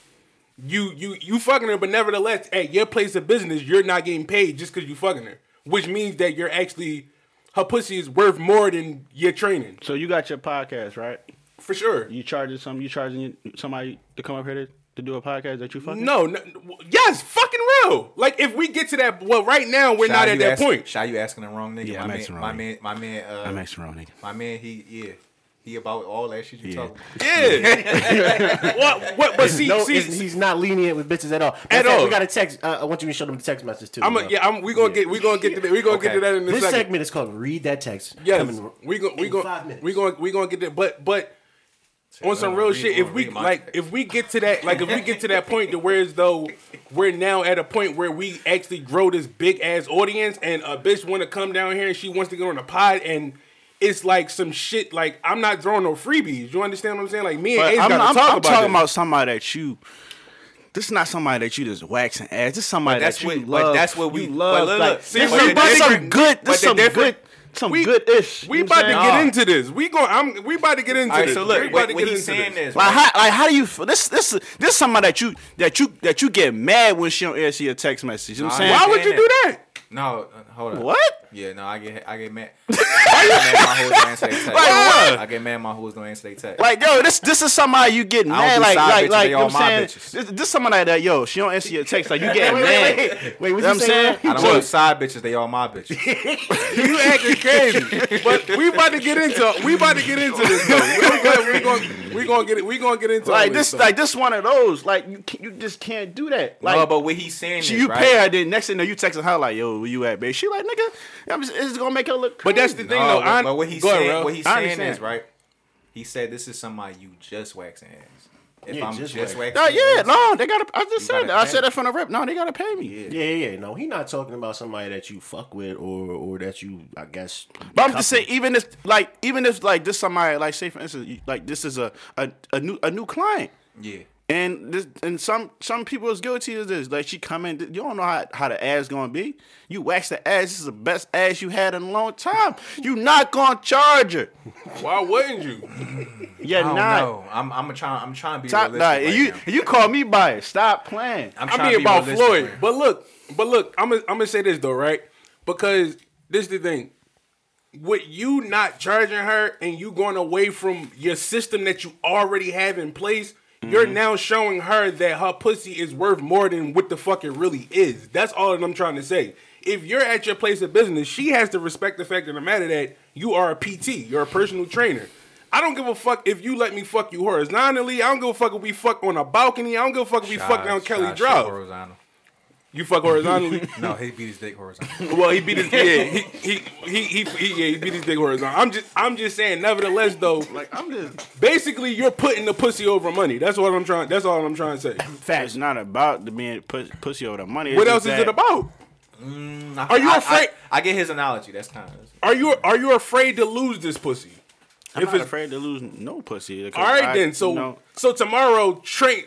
you you you fucking her, but nevertheless, at your place of business, you're not getting paid just because you fucking her, which means that you're actually her pussy is worth more than your training So you got your podcast right? for sure. You charging some? You charging somebody to come up here to, to do a podcast that you fucking? No, no, yes, fucking real. Like if we get to that, well, right now we're Shy, not at that asking- point. Shy, you asking the wrong nigga. Yeah, my I'm man, asking the my man, my man, uh, I'm asking wrong nigga. my man, he yeah, he about all that shit you Yeah. talking. about. Yeah. <laughs> what? What? But see, no, see, he's not lenient with bitches at all. Matter At fact, all. We got a text. Uh, I want you to show them the text message too. I'm a, bro. yeah. I'm, we gonna get we gonna get to that. We gonna get to that in a This second. segment is called "Read That Text." Yes, Coming we gonna we in gonna five minutes. we gonna we gonna get that. But but on some real shit, if we like, if we get to that, like if we get to that point to where as though we're now at a point where we actually grow this big ass audience, and a bitch want to come down here and she wants to get on a pod and. It's like some shit. Like I'm not throwing no freebies. You understand what I'm saying? Like me and But Ace I'm, gotta I'm, talk I'm about talking this. about somebody that you. This is not somebody that you just waxing ass. This is somebody But that's that you what- but love. that's what we- you but love. look, like, see, this but some, good. This the some good. Some we good ish. We about to get Nah. into this. We going I'm we about to get into All right, this. so we look, about what, to what get he's into saying this. is, Like how, like how do you feel? This this this is somebody that you that you that you get mad when she don't answer your text message. You know what I'm saying? Why would you do that? No, uh, hold on. What? Yeah, no, I get I get mad. <laughs> I get mad my hoes don't answer their text. Like what? I get mad my hoes don't answer their text. Like yo, this this is somebody you getting mad like like like you know what I'm saying. This, this somebody like that yo she don't answer your text like you getting <laughs> Wait, mad. wait, wait, wait. Wait, You know what I'm saying? I don't want side bitches. They all my bitches. <laughs> You acting crazy, but we about to get into we about to get into this. Though. We gonna we gonna get it. We gonna get into Like this, like this one of those. Like you, you just can't do that. Like no, but what he's saying she, is you right. pay her, then next thing you know, you texting her like, "Yo, where you at, babe?" She like, "Nigga, just, it's gonna make her look." Crazy. But that's the thing, No, though. but, I, but what he's go ahead, saying, what he's saying is right. He said this is somebody you just waxing ass. If Yeah, I'm just just, wax. waxing, No, yeah, ass, no, they gotta. I just said gotta that. I said that from the rip. No, they gotta pay me. Yeah. Yeah, yeah, yeah. No, he not talking about somebody that you fuck with or or that you, I guess. But I'm just saying, even if like, even if like this somebody like, say for instance, like this is a a, a new a new client. yeah. And this, and some some people is guilty of this. Like she come in, you don't know how, how the ass gonna be. You wax the ass. This is the best ass you had in a long time. You not gonna charge her. Why wouldn't you? You're I don't not. know. I'm I'm trying I'm trying to be Stop realistic. that. right you now. you call me biased. Stop playing. I'm I'm trying being to be about realistic Floyd. right now. But look, but look, I'm gonna I'm gonna say this though, right? Because this is the thing. With you not charging her and you going away from your system that you already have in place, you're Mm-hmm. now showing her that her pussy is worth more than what the fuck it really is. That's all that I'm trying to say. If you're at your place of business, she has to respect the fact of the matter that you are a PT, you're a personal trainer. I don't give a fuck if you let me fuck you horizontally. I don't give a fuck if we fuck on a balcony. I don't give a fuck if we fuck down Shot- Kelly Drive. Horizontal. You fuck horizontally. <laughs> No, he beat his dick horizontally. well, he beat his yeah. He he he he, he yeah. He beat his dick horizontally. I'm just I'm just saying. Nevertheless, though, Like I'm just. basically you're putting the pussy over money. That's what I'm trying. That's all I'm trying to say. It's not about the being pus- pussy over the money. It's What else just is it that- about? Mm, I- Are you I- afraid- I, I get his analogy. That's kind of. Are you are you afraid to lose this pussy? I'm If not it's- afraid to lose no pussy. All right I- then. So you know, so tomorrow, train.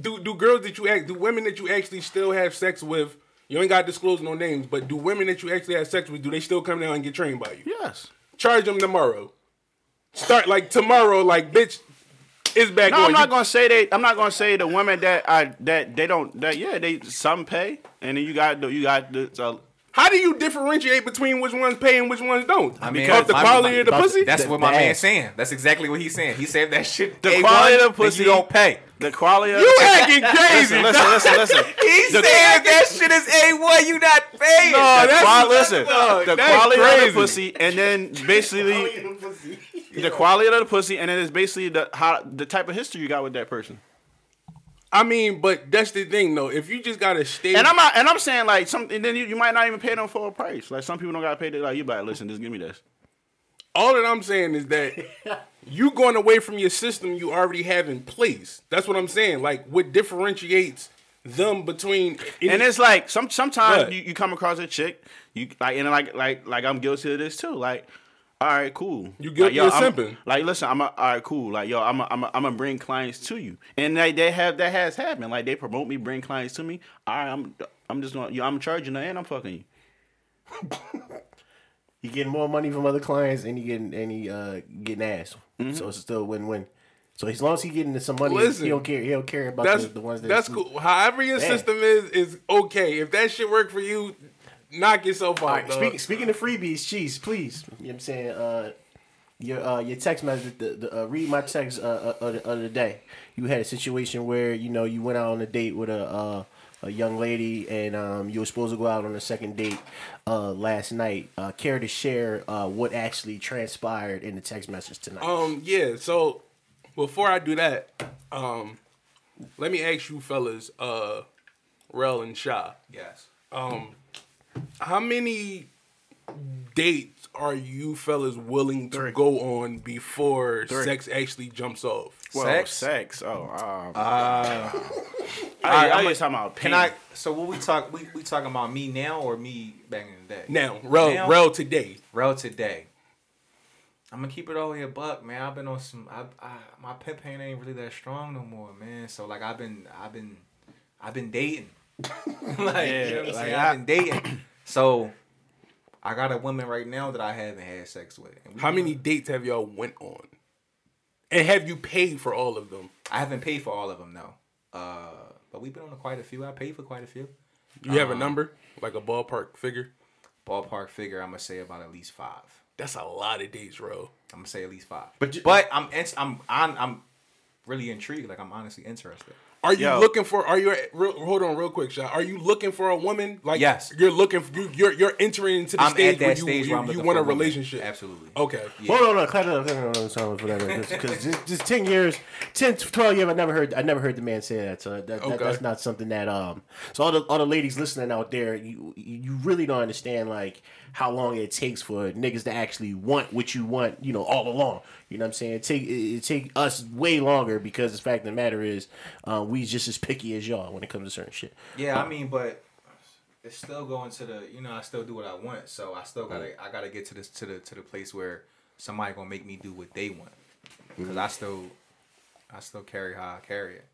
Do do girls that you act do women that you actually still have sex with? You ain't got to disclose no names, but do women that you actually have sex with do they still come down and get trained by you? Yes. Charge them tomorrow. Start like tomorrow, like bitch. It's back No, on. I'm not You- gonna say they. I'm not gonna say the women that I that they don't that yeah they some pay and then you got the you got the uh, How do you differentiate between which ones pay and which ones don't? I mean, Because the my- quality of the pussy. That's The- what my the man's saying. That's exactly what he's saying. He said that shit. the quality of the pussy You don't pay. the quality of you acting crazy. listen listen listen listen. <laughs> He's The- saying that shit is A1. You not paying. No, the that's- qual- listen, no, the that's quality of the pussy, and then basically the quality of the pussy, and then it's basically the how the type of history you got with that person. I mean, but that's the thing though. If you just gotta stay, And I'm not, and I'm saying like some, and then you, you might not even pay them full price. Like some people don't gotta pay. They like you, like listen, just give me this. all that I'm saying is that <laughs> you going away from your system you already have in place. That's what I'm saying. Like what differentiates them between And it's like some sometimes you, you come across a chick, you like and like like like I'm guilty of this too. Like, all right, cool. You guilty like, of I'm- simping. Like, listen, I'm a, all right, cool. Like, yo, I'm a, I'm a, I'm gonna bring clients to you, and like they have that has happened. Like they promote me, bring clients to me. All right, I'm I'm just going. Yo, I'm charging her and I'm fucking you. <laughs> You getting more money from other clients, and you getting and he uh getting ass. Mm-hmm. So it's still win win. So as long as he getting some money, Listen, he don't care. He don't care about that's the, the ones that that's cool. However your Damn. system is is okay. If that shit work for you, knock yourself out. All right, dog. speaking, speaking of freebies, cheese, please. You know what I'm saying? Uh, your uh, your text message, the, the, uh, read my text uh, uh, of, the, of the day. You had a situation where you know you went out on a date with a uh, a young lady, and um, you were supposed to go out on a second date uh, last night. Uh, care to share uh, what actually transpired in the text message tonight? Um, yeah. So before I do that, um, let me ask you fellas, uh, Rel and Shaw. Yes. How many dates are you fellas willing to go on before sex actually jumps off? Well, Sex? sex. Oh, um, uh, <laughs> I, I I'm was talking about Can pain. I? So what we talk? We, we talking about me now or me back in the day? Now, Rel, Now? Rel today. Rel today. I'm gonna keep it all here, buck man. I've been on some. I, I my pimp pain ain't really that strong no more, man. So like I've been, I've been, I've been dating. <laughs> like, you know what I'm like. I- I've been dating. <clears throat> So I got a woman right now that I haven't had sex with. And How many dates have y'all went on? And have you paid for all of them? I haven't paid for all of them though. Uh, but we've been on quite a few. I paid for quite a few. You Uh-huh. have a number, like a ballpark figure. Ballpark figure, I'm gonna say about at least five. That's a lot of dates, bro. I'm gonna say at least five. But you- but I'm I'm I'm I'm really intrigued. Like I'm honestly interested. Are you Yo. looking for? Are you? Real, hold on, real quick, shot. Are you looking for a woman? Like Yes. you're looking. For, you, you're you're entering into the I'm stage at where that you stage you, where I'm you want for a woman. relationship. Absolutely. Okay. Yeah. Hold on, hold on, clap it up, clap it up, hold on, sorry for that, because just, just ten years, 10, 12 years, I never heard, I never heard the man say that. So that, that- Okay. that's not something that um. So all the all the ladies listening out there, you you really don't understand like how long it takes for niggas to actually want what you want, you know, all along. You know what I'm saying? It take it, it take us way longer because the fact of the matter is, uh, we just as picky as y'all when it comes to certain shit. Yeah, I mean, but it's still going to the. You know, I still do what I want. So I still gotta. I gotta get to this to the to the place where somebody gonna make me do what they want. Because I still, I still carry how I carry it.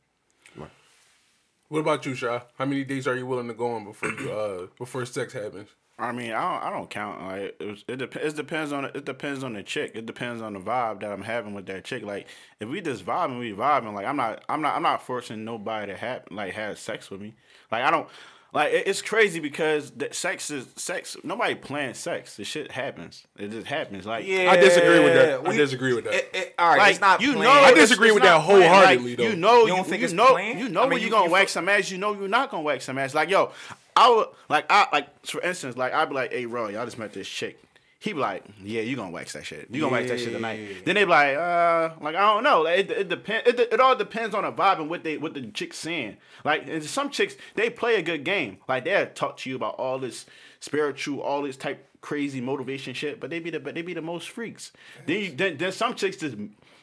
What about you, Shaw? How many days are you willing to go on before you uh before sex happens? I mean, I don't, I don't count. Like it, was, it, dep- it depends on it depends on the chick. It depends on the vibe that I'm having with that chick. Like if we just vibing, we vibing. Like I'm not I'm not I'm not forcing nobody to have like have sex with me. Like I don't like it, it's crazy because the sex is sex. Nobody plans sex. The shit happens. It just happens. Like I disagree with that. I disagree with that. It, it, all right, like it's not. you planned. know, I disagree it's with that wholeheartedly, Like, though. You know, You you, don't think you it's know, planned? you know I when mean, you you- gonna you wax some ass. You know you're not gonna wax some ass. Like yo, I would like I like for instance, like I'd be like, hey, bro, y'all just met this chick. He be like, yeah, you gonna wax that shit. You gonna wax that shit tonight. Then they be like, uh, like I don't know. Like, it it depends. It, it all depends on the vibe and what they what the chick's saying. Like and some chicks, they play a good game. Like they'll talk to you about all this spiritual, all this type crazy motivation shit. But they be the but they be the most freaks. Then you, then then some chicks just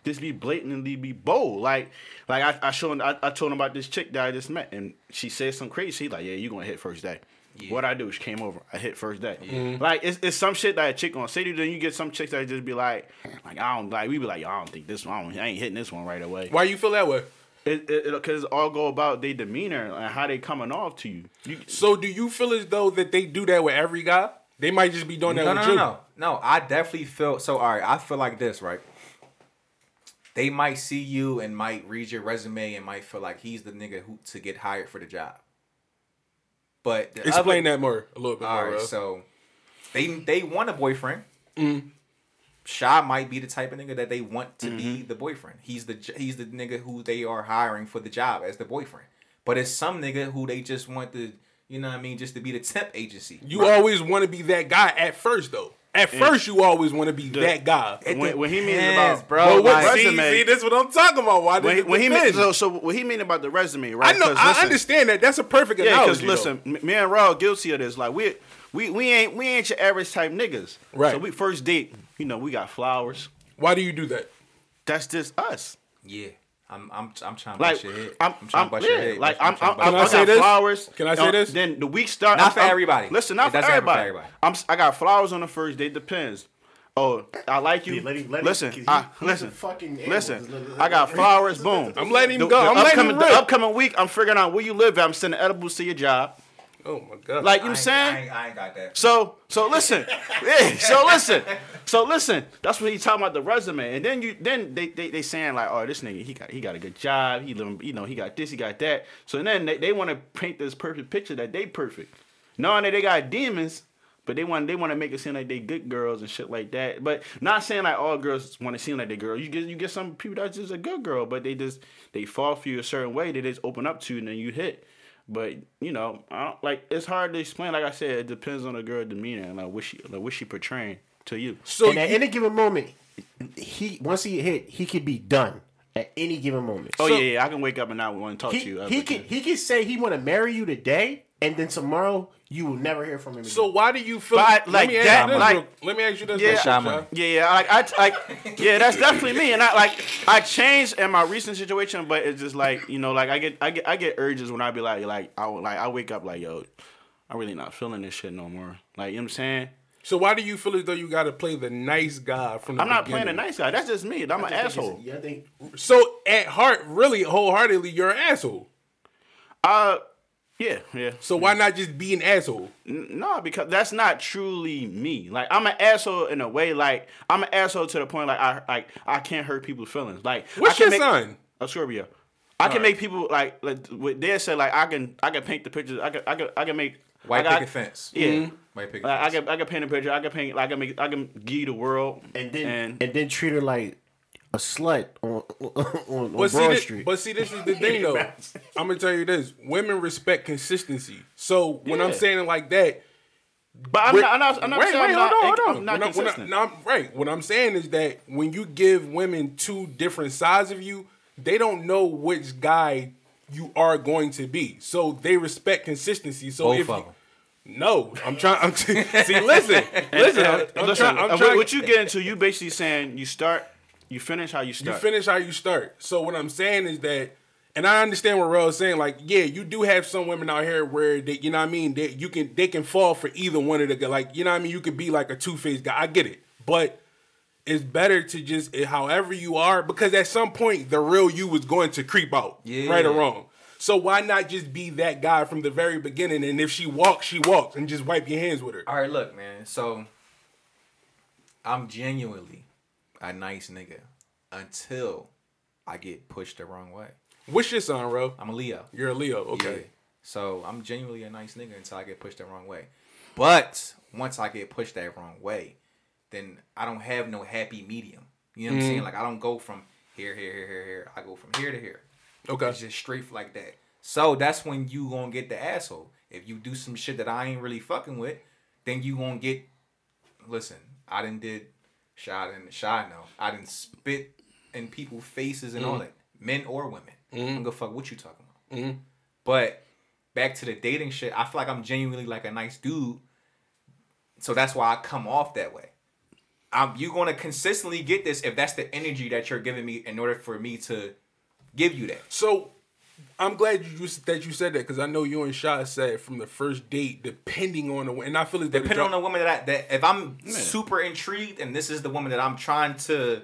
just be blatantly be bold. Like like I I showed I, I told him about this chick that I just met and she said some crazy. She like, yeah, you gonna hit first day. What I do is came over. I hit first day. Mm-hmm. Like it's, it's some shit that a chick gonna say to you. Then you get some chicks that just be like, like I don't like. We be like, Yo, I don't think this one. I, don't, I ain't hitting this one right away. Why you feel that way? It because it, all go about their demeanor and how they coming off to you. you So do you feel as though that they do that with every guy? They might just be doing that No, with no, no, you. no, no. I definitely feel so. All right, I feel like this, right? They might see you and might read your resume and might feel like he's the nigga who to get hired for the job. But the Explain other, that more, a little bit All more. right, so they they want a boyfriend. Mm-hmm. Shy might be the type of nigga that they want to be the boyfriend. He's the he's the nigga who they are hiring for the job as the boyfriend. But it's some nigga who they just want to, you know what I mean, just to be the temp agency. You always want to be that guy at first, though. At first, you always want to be that guy. when, when he means Depends, about bro, But what, like- see, resume- see, that's what I'm talking about. Why when, he- it when he mean, so, so what he mean about the resume, right? I right? know, 'Cause I listen- understand that. That's a perfect Yeah, analogy. because though. listen, m- me and Raw guilty of this. Like we we we ain't we ain't your average type niggas. Right. So we first date, you know, we got flowers. why do you do that? That's just us. Yeah. I'm I'm I'm trying to Like bust your head. I'm, I'm trying I'm, to bust your yeah, head. like I'm I'm, I'm, I'm, Can I I say got this? flowers. Can I say this? Then the week start. Not I'm- for I'm- everybody. Listen, not for doesn't for everybody. everybody. I'm s- I got flowers on the first date. Depends. Oh, I like you. Yeah, let him- let him- he- I, listen, fucking listen. Let- let- I got flowers. Boom. <laughs> I'm letting him The, go. the I'm letting upcoming, him the upcoming week, I'm figuring out where you live. at. I'm sending edibles to your job. Oh my god! Like you I know ain't, saying. I ain't, I ain't got that. So so listen, <laughs> yeah. So listen, so listen. That's what he talking about the resume, and then you then they they, they saying like, oh, this nigga he got he got a good job. He living, you know, he got this, he got that. So then they, they want to paint this perfect picture that they perfect, knowing that they got demons. But they want they want to make it seem like they good girls and shit like that. But not saying like all girls want to seem like they girls. You get you get some people that's just a good girl, but they just they fall for you a certain way. They just open up to you and then you hit. But you know, I don't, like it's hard to explain. Like I said, it depends on the girl demeanor and like what she like what she portraying to you. so and at any given moment, he once he hit, he could be done at any given moment. Oh So yeah, yeah, I can wake up and not want to talk to you. he could he could say he want to marry you today, and then tomorrow you will never hear from him. Again. so why do you feel? But I- let like that, you like- real- let me ask you this. Yeah. real Shy quick, money. Shy. Yeah, yeah, like I, like, yeah, that's definitely me. And I like, I changed in my recent situation, but it's just like, you know, like I get, I get, I get urges when I be like, like, I like, I wake up like, yo, I'm really not feeling this shit no more. Like, you know what I'm saying? So why do you feel as though you got to play the nice guy from the I'm not beginning? playing a nice guy. That's just me. I'm an I think asshole. Yeah, I think So at heart, really wholeheartedly, you're an asshole. Uh, yeah, yeah. So why not just be an asshole? N- No, because that's not truly me. Like I'm an asshole in a way. Like I'm an asshole to the point like I like I can't hurt people's feelings. Like What's I can your make, sign? A Scorpio. I can make people like like what they say like I can I can paint the pictures. I can I can I can make White I, picket fence. Yeah. Mm-hmm. White picket Like, I can I can paint a picture. I can paint like I can make I can give you the world and then and, and, then treat her like a slut on <laughs> on, on But see, Broad this, Street. but see, this is the thing though. <laughs> I'm gonna tell you this: women respect consistency. So when I'm saying it like that, but I'm Wait, not I'm not, I'm not wait, saying wait, I'm not, hold on, hold on. Not When I- when I- no, right. What I'm saying is that when you give women two different sides of you, they don't know which guy you are going to be. So they respect consistency. So Both if of you, them. no, I'm trying. I'm <laughs> see, listen, listen. I'm, I'm Listen, trying. I'm uh, trying. what you get into, you basically saying you start, you finish how you start. You finish how you start. So what I'm saying is that, and I understand what Rel is saying. Like, yeah, you do have some women out here where they, you know what I mean, that you can they can fall for either one of the like, you know what I mean. You could be like a two faced guy. I get it, but it's better to just eh, however you are because at some point the real you was going to creep out, Yeah. right or wrong. So why not just be that guy from the very beginning? And if she walks, she walks, and just wipe your hands with her. All right, look, man. So I'm genuinely a nice nigga until I get pushed the wrong way. What's your son, bro? I'm a Leo. You're a Leo, okay? Yeah. So I'm genuinely a nice nigga until I get pushed the wrong way. But once I get pushed that wrong way, then I don't have no happy medium. You know what I'm mm-hmm. saying? Like I don't go from here, here, here, here, here. I go from here to here. Okay. It's just straight like that. So that's when you gonna get the asshole. If you do some shit that I ain't really fucking with, then you gonna get. Listen, I didn't did shot and shy no. I didn't spit in people's faces and all that, men or women. I don't give fuck what you talking about. But back to the dating shit, I feel like I'm genuinely like a nice dude. So that's why I come off that way. Um, you're gonna consistently get this if that's the energy that you're giving me in order for me to give you that. So I'm glad you that you said that because I know you and Shah said from the first date, depending on the and I feel the Depending on the woman that I, that if I'm super intrigued and this is the woman that I'm trying to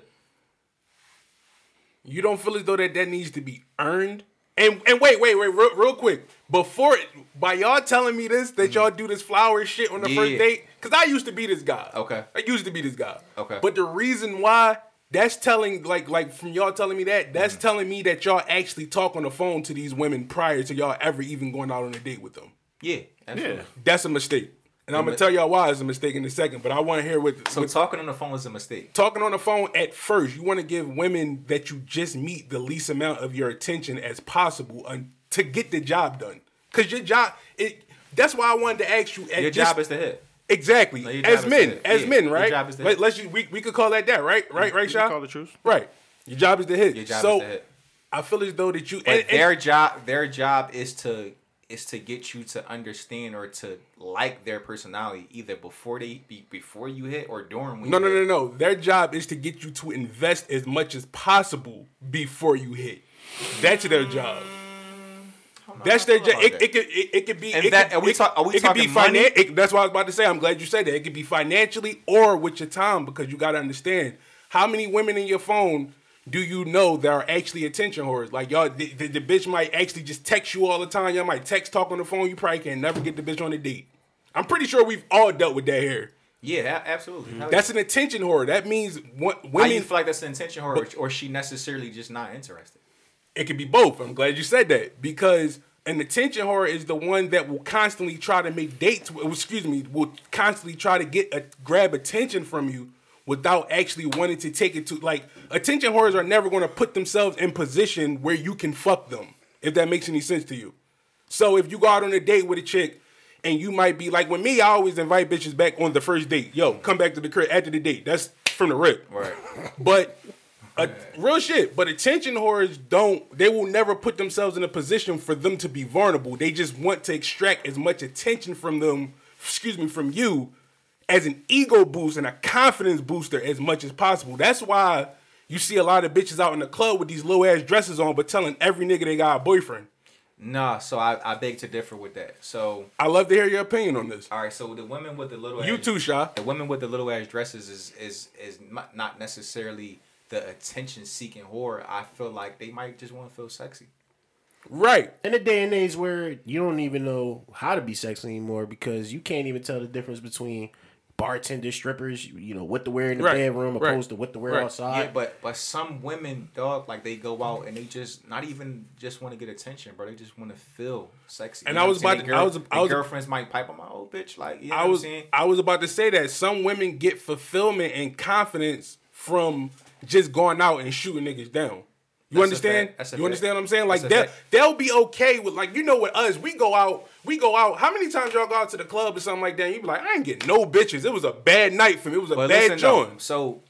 You don't feel as though that that needs to be earned. And and wait, wait, wait, real, real quick. Before by y'all telling me this that mm. y'all do this flower shit on the first date, because I used to be this guy. Okay. I used to be this guy. Okay. But the reason why that's telling like like from y'all telling me that that's Mm. telling me that y'all actually talk on the phone to these women prior to y'all ever even going out on a date with them. Yeah, absolutely. Yeah. That's a mistake. And I'm gonna tell y'all why it's a mistake in a second. But I want to hear what So what- talking on the phone is a mistake. talking on the phone at first, you want to give women that you just meet the least amount of your attention as possible un- to get the job done. Cause your job, it. That's why I wanted to ask you. at Your just- job is to hit. Exactly No, as men, hit. as Yeah, men, your right? job is to Let, let's you, we we could call that that, right? Right, right, You Shaw? call the truth. Right. Your job is to hit. Your job so is to hit. I feel as though that you. But and- and- their job, their job is to is to get you to understand or to like their personality either before they be before you hit or during when no, you no, no, hit. no. Their job is to get you to invest as much as possible before you hit. That's their job. That's their job. It, it could it, it could be. And it that- could, are we talk- are we it could be talking money? finan- it- That's what I was about to say. I'm glad you said that. It could be financially or with your time because you got to understand how many women in your phone do you know that are actually attention whores? Like y'all, the, the, the bitch might actually just text you all the time. Y'all might text talk on the phone. You probably can never get the bitch on a date. I'm pretty sure we've all dealt with that here. Yeah, a- absolutely. Hell That's an attention whore. That means what Why you women. feel like that's an intention, or or she necessarily just not interested? it could be both. I'm glad you said that because an attention whore is the one that will constantly try to make dates. Excuse me, will constantly try to get a, grab attention from you without actually wanting to take it to like attention whores are never going to put themselves in position where you can fuck them. If that makes any sense to you. So if you go out on a date with a chick. And you might be like, with me, I always invite bitches back on the first date. Yo, come back to the crib after the date. That's from the rip. Right. <laughs> But uh, real shit. But attention whores don't. They will never put themselves in a position for them to be vulnerable. They just want to extract as much attention from them. Excuse me, from you, as an ego boost and a confidence booster as much as possible. That's why you see a lot of bitches out in the club with these low ass dresses on, but telling every nigga they got a boyfriend. Nah, so I, I beg to differ with that. So I love to hear your opinion on this. all right, so the women with the little You ass- too, Shaw. The women with the little ass dresses is is is not necessarily the attention seeking whore. I feel like they might just want to feel sexy. Right. in a day and age where you don't even know how to be sexy anymore because you can't even tell the difference between bartender strippers, you, you know, what to wear in the Right, bedroom right, opposed to what to wear right. outside. Yeah, but but some women, dog, like they go out and they just not even just want to get attention, bro. They just want to feel sexy. And You I know was I'm about saying? to- I Girl- was- I their was- girlfriends might pipe on my old bitch, like you know I what was I'm saying. I was about to say that some women get fulfillment and confidence from just going out and shooting niggas down. You That's understand? You fact. understand what I'm saying? Like a they'll they'll be okay with like you know with us we go out we go out. How many times y'all go out to the club or something like that? And you be like I ain't getting no bitches. It was a bad night for me. It was a But bad joint. so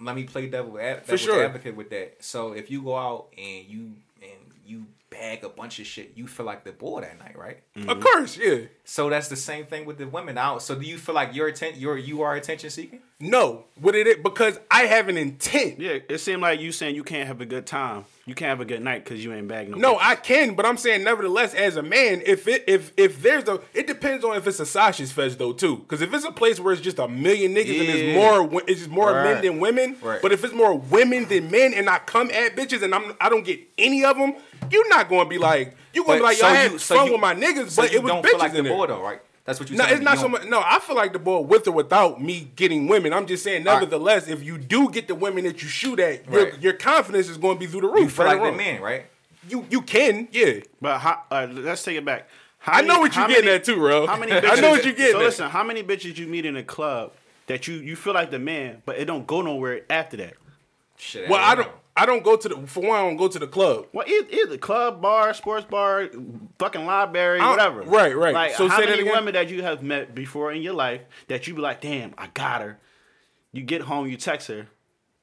let me play devil ad- For sure. advocate with that. So if you go out and you and you bag a bunch of shit, you feel like the boy that night, right? Of course, yeah. So that's the same thing with the women out. So do you feel like your atten- you're you are attention seeking? No, what it is because I have an intent. Yeah, it seemed like you saying you can't have a good time. You can't have a good night because you ain't bagging no. No, bitches. I can, but I'm saying nevertheless, as a man, if it if if there's a, it depends on if it's a Sasha's fest though too, because if it's a place where it's just a million niggas and it's more it's just more men than women, Right. but if it's more women than men and I come at bitches and I'm I don't get any of them, you're not gonna be like you gonna be like yo, I had fun with my niggas, so but you it was don't bitches feel like in the there. right? That's what you. No, it's me. not You so much. No, I feel like the boy with or without me getting women. I'm just saying, right. nevertheless, if you do get the women that you shoot at, your, Right. your confidence is going to be through the roof. You feel right like the man, right? You you can, yeah. But how, uh, let's take it back. How I know what you're getting at too, bro. How many? <laughs> I know what you're getting So at. listen, how many bitches you meet in a club that you you feel like the man, but it don't go nowhere after that? Shit. Well, I know. don't. I don't go to the. For one, I don't go to the club. Well, either, either club, bar, sports bar, fucking library, I don't- whatever. right, right. Like, So how say that many again? women that you have met before in your life that you be like, damn, I got her. You get home, you text her,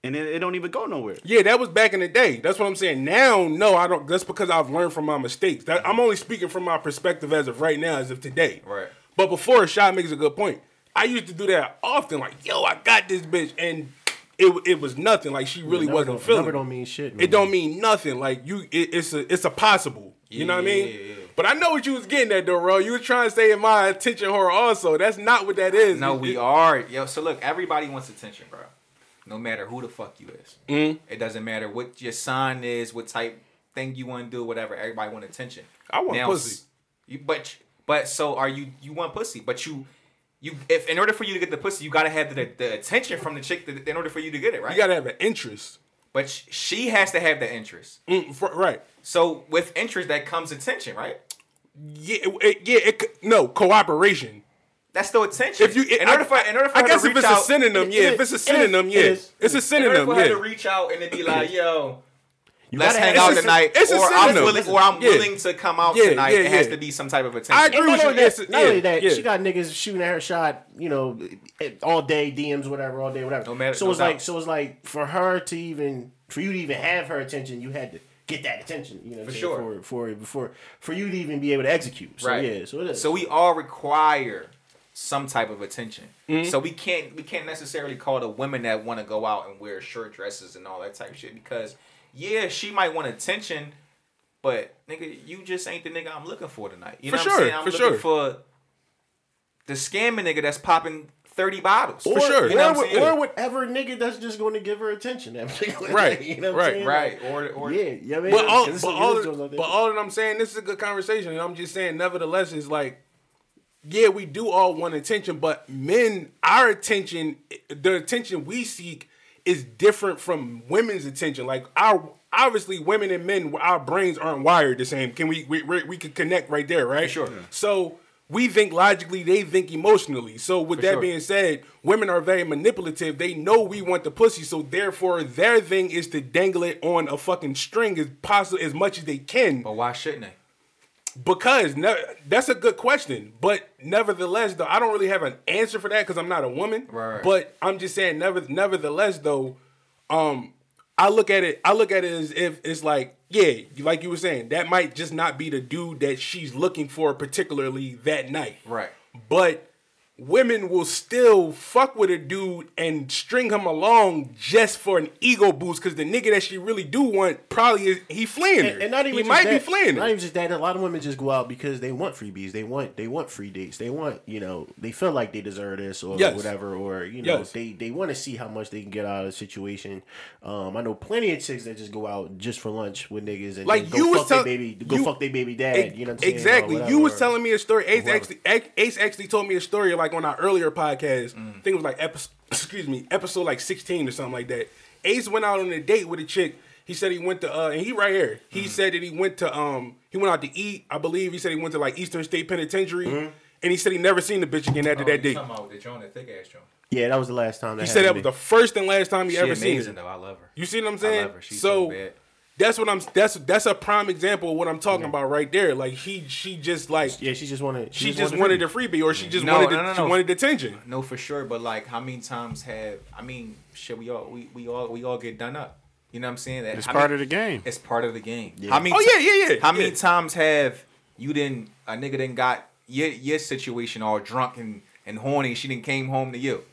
and it, it don't even go nowhere. Yeah, that was back in the day. That's what I'm saying. Now, no, I don't. That's because I've learned from my mistakes. That, I'm only speaking from my perspective as of right now, as of today. Right. But before, Shot makes a good point. I used to do that often. Like, yo, I got this bitch, and it it was nothing. Like she really Number wasn't feeling. number it. don't mean shit, It man. don't mean nothing. Like you, it, it's a it's a possible. You know what I mean? Yeah, yeah, yeah. But I know what you was getting at, though, bro. You was trying to say in my attention horror. Also, that's not what that is. No, we are. Yo, so look, everybody wants attention, bro. no matter who the fuck you is. Mm-hmm. It doesn't matter what your sign is, what type thing you want to do, whatever. Everybody want attention. I want Now, pussy. You, but but so are you? You want pussy, but you. You, if in order for you to get the pussy, you gotta have the, the attention from the chick to, in order for you to get it, right? You gotta have an interest. but she has to have the interest. Mm, for- right. So with interest, that comes attention, right? Yeah. It, it- yeah. It, no cooperation. That's still attention. If you, in order for, in order for I guess if reach it's a synonym, yeah. If it's a synonym, it yeah. It's a in order synonym, for her to reach out and to be like, yo, You let's gotta hang out a- tonight, it's a or I'm synonym. willing, or I'm Yeah. willing to come out Yeah, tonight. yeah, it has to be some type of attention. I agree And with you. only that, It's- not yeah, only that yeah. she got niggas shooting at her shot, you know, all day DMs, whatever, all day, whatever. No matter- so no it's like, doubt. so it's like for her to even, for you to even have her attention, you had to get that attention, you know, For sure. for for before for you to even be able to execute. So Right. yeah, so it is. So we all require some type of attention. Mm-hmm. So we can't we can't necessarily call the women that want to go out and wear short dresses and all that type of shit because yeah, she might want attention, but nigga, you just ain't the nigga I'm looking for tonight. You For know sure, what I'm saying? I'm for looking sure. for the scamming nigga that's popping thirty bottles. or, sure. You know or, what I'm what- saying? or whatever nigga that's just going to give her attention. Right, <laughs> you know right? Right. Or or Yeah, yeah, I mean, But all, it's but, all, but all that I'm saying, this is a good conversation, and I'm just saying, nevertheless, is like, yeah, we do all want attention, but men, our attention, the attention we seek is different from women's attention. Like our obviously, women and men, our brains aren't wired the same. Can we we we, we could connect right there, right? sure. So. We think logically, they think emotionally. So, with that sure. being said, women are very manipulative. They know we want the pussy, so therefore, their thing is to dangle it on a fucking string as possible as much as they can. but why shouldn't they? Because ne- that's a good question, but nevertheless, though, I don't really have an answer for that because I'm not a woman. Right. But I'm just saying, never, nevertheless, though, um, I look at it. I look at it as if it's like, yeah, like you were saying, that might just not be the dude that she's looking for, particularly that night. Right. But women will still fuck with a dude and string him along just for an ego boost because the nigga that she really do want probably is he fleeing her. and, and not even he just might that, be fleeing her. Not even just that. A lot of women just go out because they want freebies. They want they want free dates. They want you know they feel like they deserve this or Yes. whatever or you know Yes. they they want to see how much they can get out of the situation. Um, I know plenty of chicks that just go out just for lunch with niggas and Like you was fuck their tell- baby go you- fuck their baby dad. Ex- you know what I'm saying? Exactly. you was telling me a story. Ace actually, Ace- Ace actually told me a story like on our earlier podcast. Mm. I think it was like episode, <coughs> excuse me, episode like sixteen or something like that. Ace went out on a date with a chick. He said he went to, uh, and he right here. He Mm. said that he went to, um, he went out to eat. I believe he said he went to like Eastern State Penitentiary, Mm-hmm. and he said he never seen the bitch again after Oh, that you date. talking about the joint, the thick ass joint. Yeah, that was the last time. That He said that was to the first and last time he She ever seen amazing her. though. I love her. You see what I'm saying? love her. She's so so bad. That's what I'm. That's that's a prime example of what I'm talking about right there. Like he, she just like Yeah, she just wanted. she just wanted a freebie, or she just No, wanted no, the, no, she no. wanted attention. No, for sure. But like, how many times have I mean, shit? We all we, we all we all get done up. You know what I'm saying? That It's how part many- of the game. It's part of the game. Yeah. How many? Oh, yeah, yeah, yeah, How many times have you didn't a nigga didn't got your your situation all drunk and and horny? She didn't came home to you.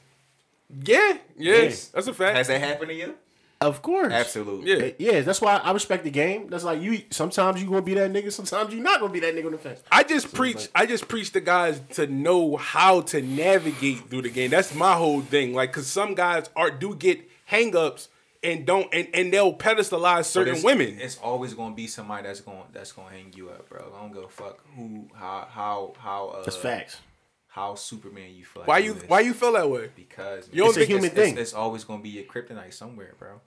Yeah, yes, Yeah. that's a fact. Has that happened to you? Of course, Absolutely. Yeah. Yeah, that's why I respect the game. That's like you. Sometimes you gonna be that nigga. Sometimes you not gonna be that nigga on the fence. I just preach. I just preach the guys to know how to navigate through the game. That's my whole thing. Like, cause some guys are do get hangups and don't, and, and they'll pedestalize certain it's- women. It's always gonna be somebody that's gonna that's gonna hang you up, bro. I don't give a fuck who how how how uh, That's facts. How Superman you feel. Like Why you is. Why you feel that way? Because You don't It's a human it's, it's- thing. It's, always gonna be a kryptonite somewhere, bro.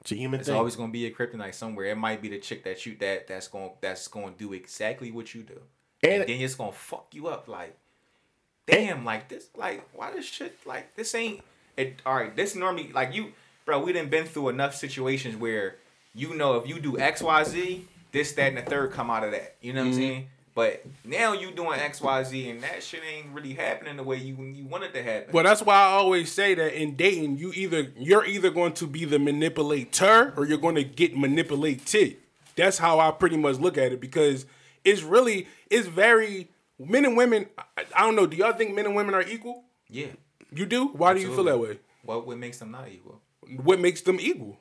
It's a human It's thing. always gonna be a kryptonite somewhere. It might be the chick that you that that's going that's gonna do exactly what you do, and, And- then it's gonna fuck you up. Like, damn, like this, like why this shit, like this ain't it. All right, this normally like you, bro. We done been through enough situations where you know if you do X Y Z, this that and the third come out of that. You know what I'm mm-hmm. saying? But now you doing X Y Z and that shit ain't really happening the way you you want it to happen. Well, that's why I always say that in dating, you either you're either going to be the manipulator or you're going to get manipulated. That's how I pretty much look at it because it's really it's very men and women. I, I don't know. Do y'all think men and women are equal? yeah. You do. Why do you feel that way? What what makes them not equal? What makes them equal?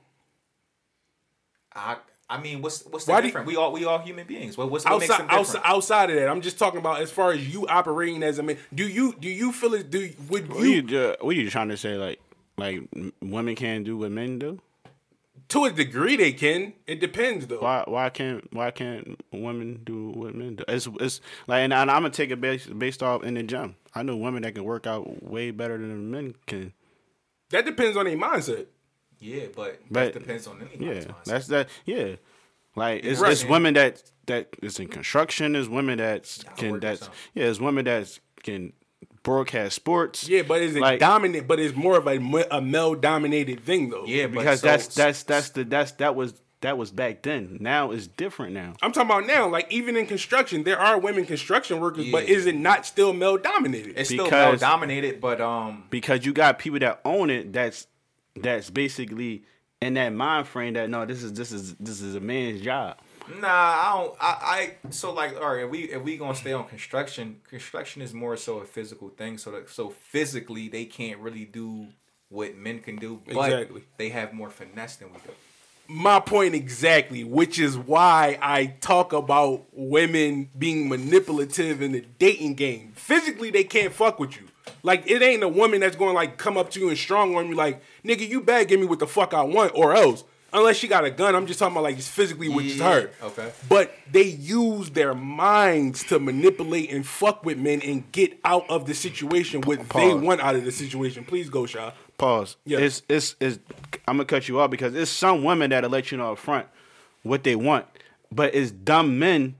I I mean, what's what's the Why do you- difference? we all we all human beings. What what's what makes them outside different? outside outside of that, I'm just talking about as far as you operating as a man. Do you do you feel it? Do would What are you, you? uh, what are you trying to say? Like, Like women can't do what men do. To a degree, they can. It depends though. Why why can't why can't women do what men do? It's it's like and, I'm gonna take it based based off in the gym. I know women that can work out way better than men can. That depends on their mindset. Yeah, but, But that depends on anybody's Yeah, mindset. that's that. Yeah, like it's Right. it's women that that is in construction. There's women that can work that's yeah. It's women that can broadcast sports. Yeah, but is it Like- dominant? But it's more of a, a male dominated thing though. yeah, but because so- that's that's that's the that's that was that was back then. Now it's different now. I'm talking about now. Like even in construction, there are women construction workers, but is it not still male dominated? it's still male dominated, but um, because you got people that own it that's that's basically in that mind frame that no this is this is this is a man's job Nah, I don't. I, I so like all right. If we if we gonna stay on construction, construction is more so a physical thing. So that so physically they can't really do what men can do, but Exactly. they have more finesse than we do. my point exactly, which is why I talk about women being manipulative in the dating game. Physically, they can't fuck with you. Like it ain't a woman that's going to like come up to you and strong arm you like, nigga, you bad, give me what the fuck I want, or else. Unless she got a gun, I'm just talking about like just physically with just Yeah, her. okay. But they use their minds to manipulate and fuck with men and get out of the situation what they want out of the situation. Please go, Shaw. pause Yeah. it's it's it's i'm gonna cut you off because it's some women that'll let you know up front what they want but it's dumb men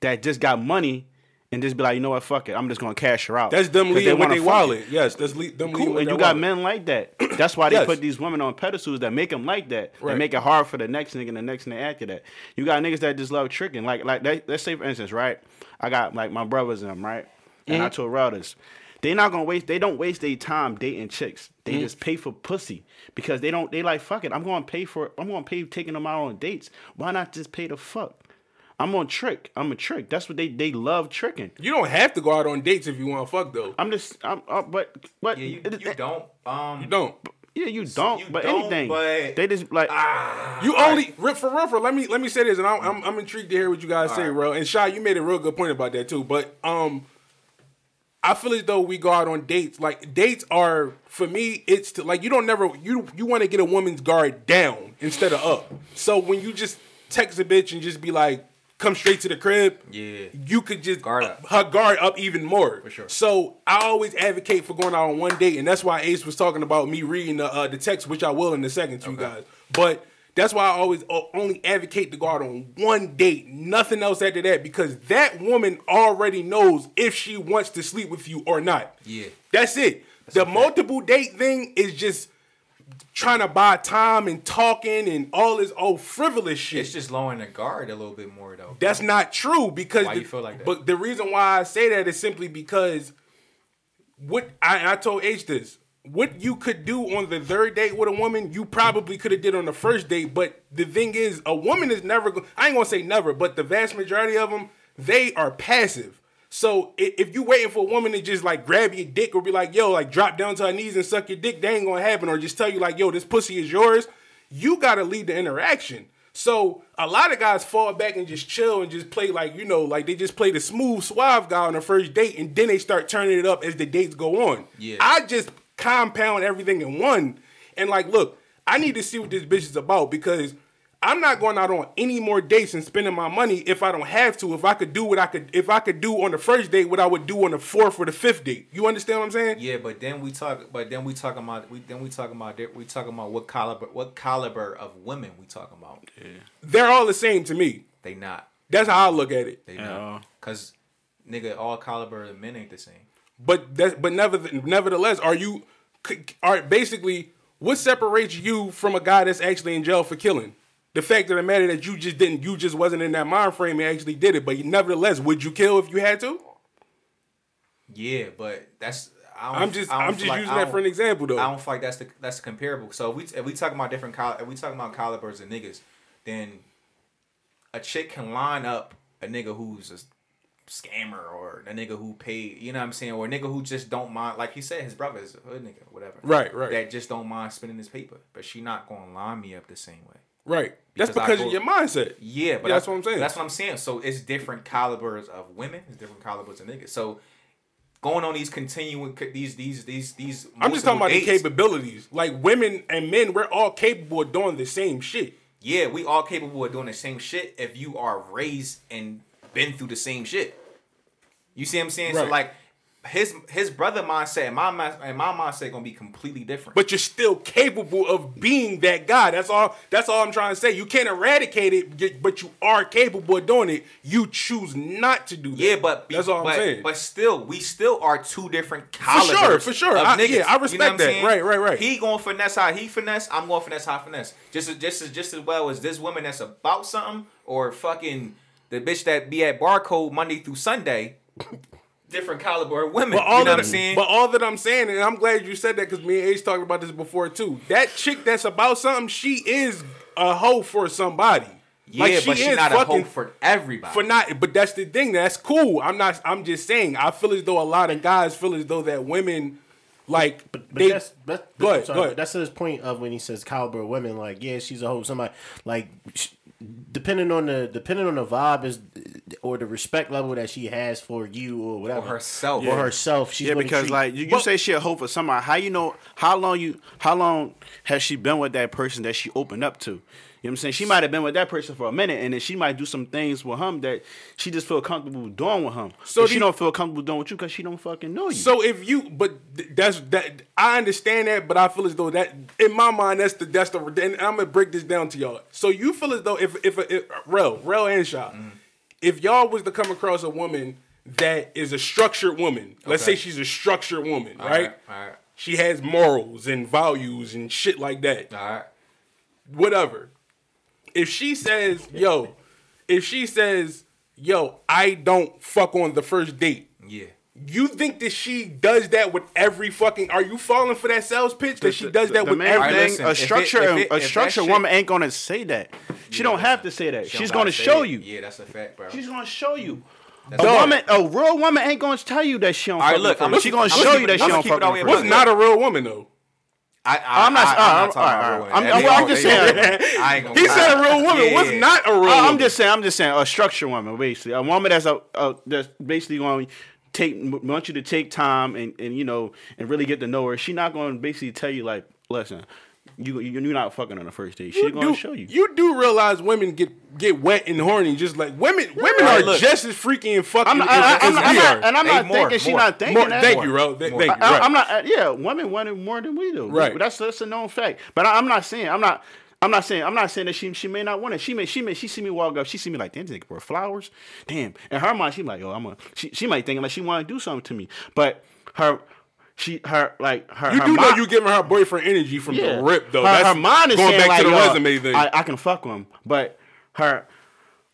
that just got money and just be like you know what fuck it i'm just gonna cash her out That's them leading with wanna they fuck wallet. it. Yes, that's le- them leading Cool. with And you got wallet. men like that. <clears throat> That's why they Yes. put these women on pedestals that make them like that. Right. That make it hard for the next nigga and the next nigga after that. You got niggas that just love tricking. Like like they, let's say for instance, right? I got like my brothers and them, right? And Mm-hmm. I told Routers, they not gonna waste. They don't waste their time dating chicks. They Mm-hmm. just pay for pussy because they don't. They like fuck it. I'm gonna pay for. I'm gonna pay taking them out on dates. Why not just pay the fuck? I'm on trick. I'm a trick. That's what they they love tricking. You don't have to go out on dates if you want to fuck though. I'm just. I'm. Uh, but but Yeah, you, you it- don't. Um, You don't. Yeah, you don't. you but don't, anything. but- they just like. You only for for real, for let me let me say this, and I'm I'm, I'm intrigued to hear what you guys say, bro. And Shy, you made a real good point about that too. But um, I feel as though we go out on dates. Like dates are for me, it's to, like you don't never you you want to get a woman's guard down instead of up. So when you just text a bitch and just be like, come straight to the crib, Yeah. you could just Guard up. her guard up even more. For sure. So I always advocate for going out on one date, and that's why Ace was talking about me reading the uh, the text, which I will in a second to you guys. But that's why I always o- only advocate to go out on one date, nothing else after that, because that woman already knows if she wants to sleep with you or not. Yeah. that's it. the multiple date thing is just trying to buy time and talking and all this old frivolous shit. It's just lowering the guard a little bit more though. That's not true because Why the, you feel like that? But the reason why I say that is simply because what I, I told H this. What you could do on the third date with a woman, you probably could have did on the first date. But the thing is, a woman is never. I ain't gonna say never, but the vast majority of them, they are passive. So if you waiting for a woman to just like grab your dick or be like, yo, like drop down to her knees and suck your dick, that ain't gonna happen. Or just tell you like, yo, this pussy is yours. You gotta lead the interaction. So a lot of guys fall back and just chill and just play like you know, like they just play the smooth, suave guy on the first date, and then they start turning it up as the dates go on. Yeah. I just compound everything in one, and like, look, I need to see what this bitch is about because I'm not going out on any more dates and spending my money if I don't have to. If I could do what I could, if I could do on the first date, what I would do on the fourth or the fifth date. You understand what I'm saying? Yeah, but then we talk. But then we talking about. We then we talking about. We talking about what caliber. What caliber of women we talking about? Yeah. They're all the same to me. They not. That's how I look at it. They Yeah. not. Cause nigga, all caliber of men ain't the same. But that, but never, nevertheless, are you are basically what separates you from a guy that's actually in jail for killing? The fact of the matter that you just didn't, you just wasn't in that mind frame and actually did it. But nevertheless, would you kill if you had to? Yeah, but that's. I don't, I'm just, I'm just like- using that for an example, though. I don't feel like that's the that's comparable. So if we if we talking about different if we talking about calibers and niggas, then a chick can line up a nigga who's a scammer or a nigga who paid, you know what I'm saying, or a nigga who just don't mind, like he said, his brother is a hood nigga, whatever. Right, right. That just don't mind spending his paper, but she not gonna line me up the same way. Right. That's Because I because go- of your mindset. Yeah, but Yeah, that's what I'm saying. That's what I'm saying. So it's different calibers of women, it's different calibers of niggas. So going on these continuing these these these these. I'm just talking about the capabilities. Like women and men, we're all capable of doing the same shit. Yeah, we all capable of doing the same shit if you are raised and been through the same shit. You see what I'm saying? So like his his brother mindset and my and my mindset gonna be completely different. But you're still capable of being that guy. That's all. That's all I'm trying to say. You can't eradicate it, but you are capable of doing it. You choose not to do that. yeah, but that's all I'm saying. But still, we still are two different calibers. For sure, for sure. I- niggas. yeah, I You know respect that. saying? Right, right, right. He going to finesse how he finesse. I'm going to finesse how I finesse. Just as just as just as well as this woman that's about something or fucking the bitch that be at barcode Monday through Sunday. Different caliber of women. But all you know that, what I'm saying? But all that I'm saying, and I'm glad you said that because me and Ace talked about this before too. That chick that's about something, she is a hoe for somebody. yeah, Like, but she's not a hoe for everybody. for not. But that's the thing. That's cool. I'm not. I'm just saying. I feel as though a lot of guys feel as though that women, like, But they. that's, that's, Go ahead, sorry, go ahead. but That's his point of when he says caliber of women. Like, yeah, she's a hoe. Somebody like, sh- depending on the depending on the vibe is or the respect level that she has for you or whatever Or herself. or herself. She's Yeah, because treat- like you, you But- say she a hoe for somebody. How you know how long you how long has she been with that person that she opened up to? You know what I'm saying? She might have been with that person for a minute, and then she might do some things with him that she just feel comfortable doing with him. So So do she you- don't feel comfortable doing with you because she don't fucking know you. So if you, but that's that. I understand that, but I feel as though that in my mind that's the that's the. And I'm gonna break this down to y'all. So you feel as though if if, if Rel, Rel and Shaw, Mm. if y'all was to come across a woman that is a structured woman, let's say she's a structured woman, All right? All right. She has morals and values and shit like that. All right. Whatever. If she says, "Yo," if she says, "Yo," I don't fuck on the first date. Yeah. You think that she does that with every fucking? Are you falling for that sales pitch that she does that the with main every? Alright, thing, listen, a if it- structure, if it- a if that structured shit- woman ain't gonna say that. She don't have to say that. She She's don't gonna gotta say show it. you. Yeah, that's a fact, bro. She's gonna show you. A That's a woman, a real woman ain't gonna tell you that she don't. All right, fuck look, with I'ma. She keep- gonna I'ma show keep you it- that she I'ma don't keep fuck it all with the way her. What's not a real woman though? I, I, I'm not- I, I'm all not talking about real women. I'm- just saying. <laughs> I He said a real woman. Yeah, What's yeah. not a real Uh, woman? I'm just saying. I'm just saying. A structured woman, basically, a woman that's a, a that's basically going to take want you to take time and and you know and really get to know her. She not going to basically tell you like, listen, you you- you're not fucking on the first date. She's you going do, to show you. You do realize women get get wet and horny just like women. Women Right, are look. just as freaky and fucking I'm not, as, I, as I'm, not, I'm we not, are. and I'm Hey, not more, thinking she's more, not thinking More- that. thank More. you, Ro. Th- More. Thank you. I, right. I'm not. uh, Yeah, women want it more than we do. Right. That's that's a known fact. But I, I'm not saying. I'm not. I'm not saying. I'm not saying that she she may not want it. She may. She may. She see me walk up. She see me like, damn, this nigga brought flowers. Damn. In her mind, she like, yo, I'm a. She she might think like she want to do something to me. But her. She her like her. You her do know you giving her boyfriend energy from yeah. the rip though. Her, That's her mind is going saying back like, to the yo, resume thing. I, I can fuck with him, but her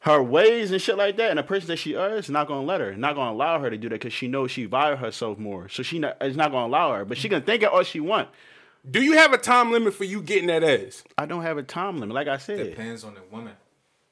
her ways and shit like that, and the person that she is not gonna let her, not gonna allow her to do that because she knows she value herself more. So she not, is not gonna allow her, but she can think it all she want. do you have a time limit for you getting that ass? I don't have a time limit, like I said. Depends on the woman.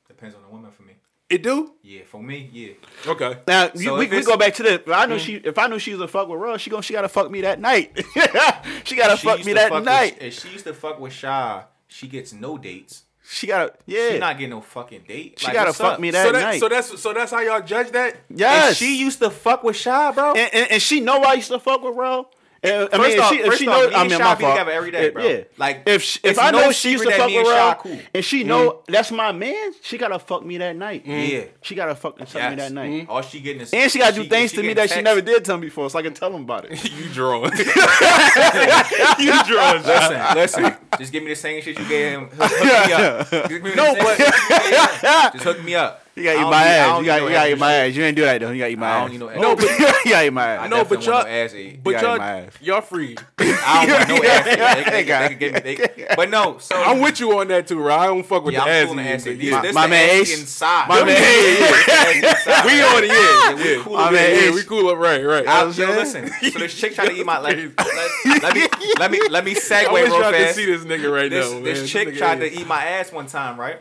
Depends on the woman for me. It do? Yeah, for me, yeah. Okay. Now So we, we go back to this. If I knew hmm. she, if I knew she was a fuck with Rose, she gonna she gotta fuck me that night. <laughs> she gotta She fuck me to that fuck night. With, if she used to fuck with Shy, she gets no dates. she gotta yeah. She not getting no fucking date. She Like, gotta fuck up? me that So that night. so that's so that's how y'all judge that? yes. If she used to fuck with Shy, bro. and, and, and she know I used to fuck with Rose. And, I First mean, if off- she, if first she off, knows, me I and mean, Shy my be fault. together every day, If- bro. Yeah, Like, if if I no know she used to fuck me with and Shy Rose, cool. and she mm-hmm. know that's my man, she gotta fuck me that night. Yeah. Mm-hmm. she gotta fucking suck me Yes. that night. Mm-hmm. All she getting is And she gotta do she- things she to me getting that she never did to me before, so I can tell him about it. <laughs> You drawing. <laughs> <laughs> You drawing Listen, listen. Just give me the same shit you gave him. Hook, hook me up. Just me No, but- shit you gave him. just hook me up. You gotta eat my ass. You need gotta, no you gotta eat my ass. You ain't do that though. You gotta eat my I ass. don't need no <laughs> No, but- you gotta eat my ass. I no, but y'all, no ass eat. but gotta y'all, my ass. y'all free. I don't want no <laughs> ass eat. They, they, They they, can give me, they, <laughs> but no, so I'm with you on that too, right? I don't fuck with Yeah, the I'm ass. cool on the ass eat. thing. This My man ass Ace. inside. My man This inside. We on it, yeah, Yeah, we yeah. cool My up man Yeah, we cool up, right, right. I, know what I'm yo, saying? listen. So this chick trying to eat my let, let, let me let me let me segue I wish real y'all could see this nigga right now. this chick tried to eat my ass one time, right?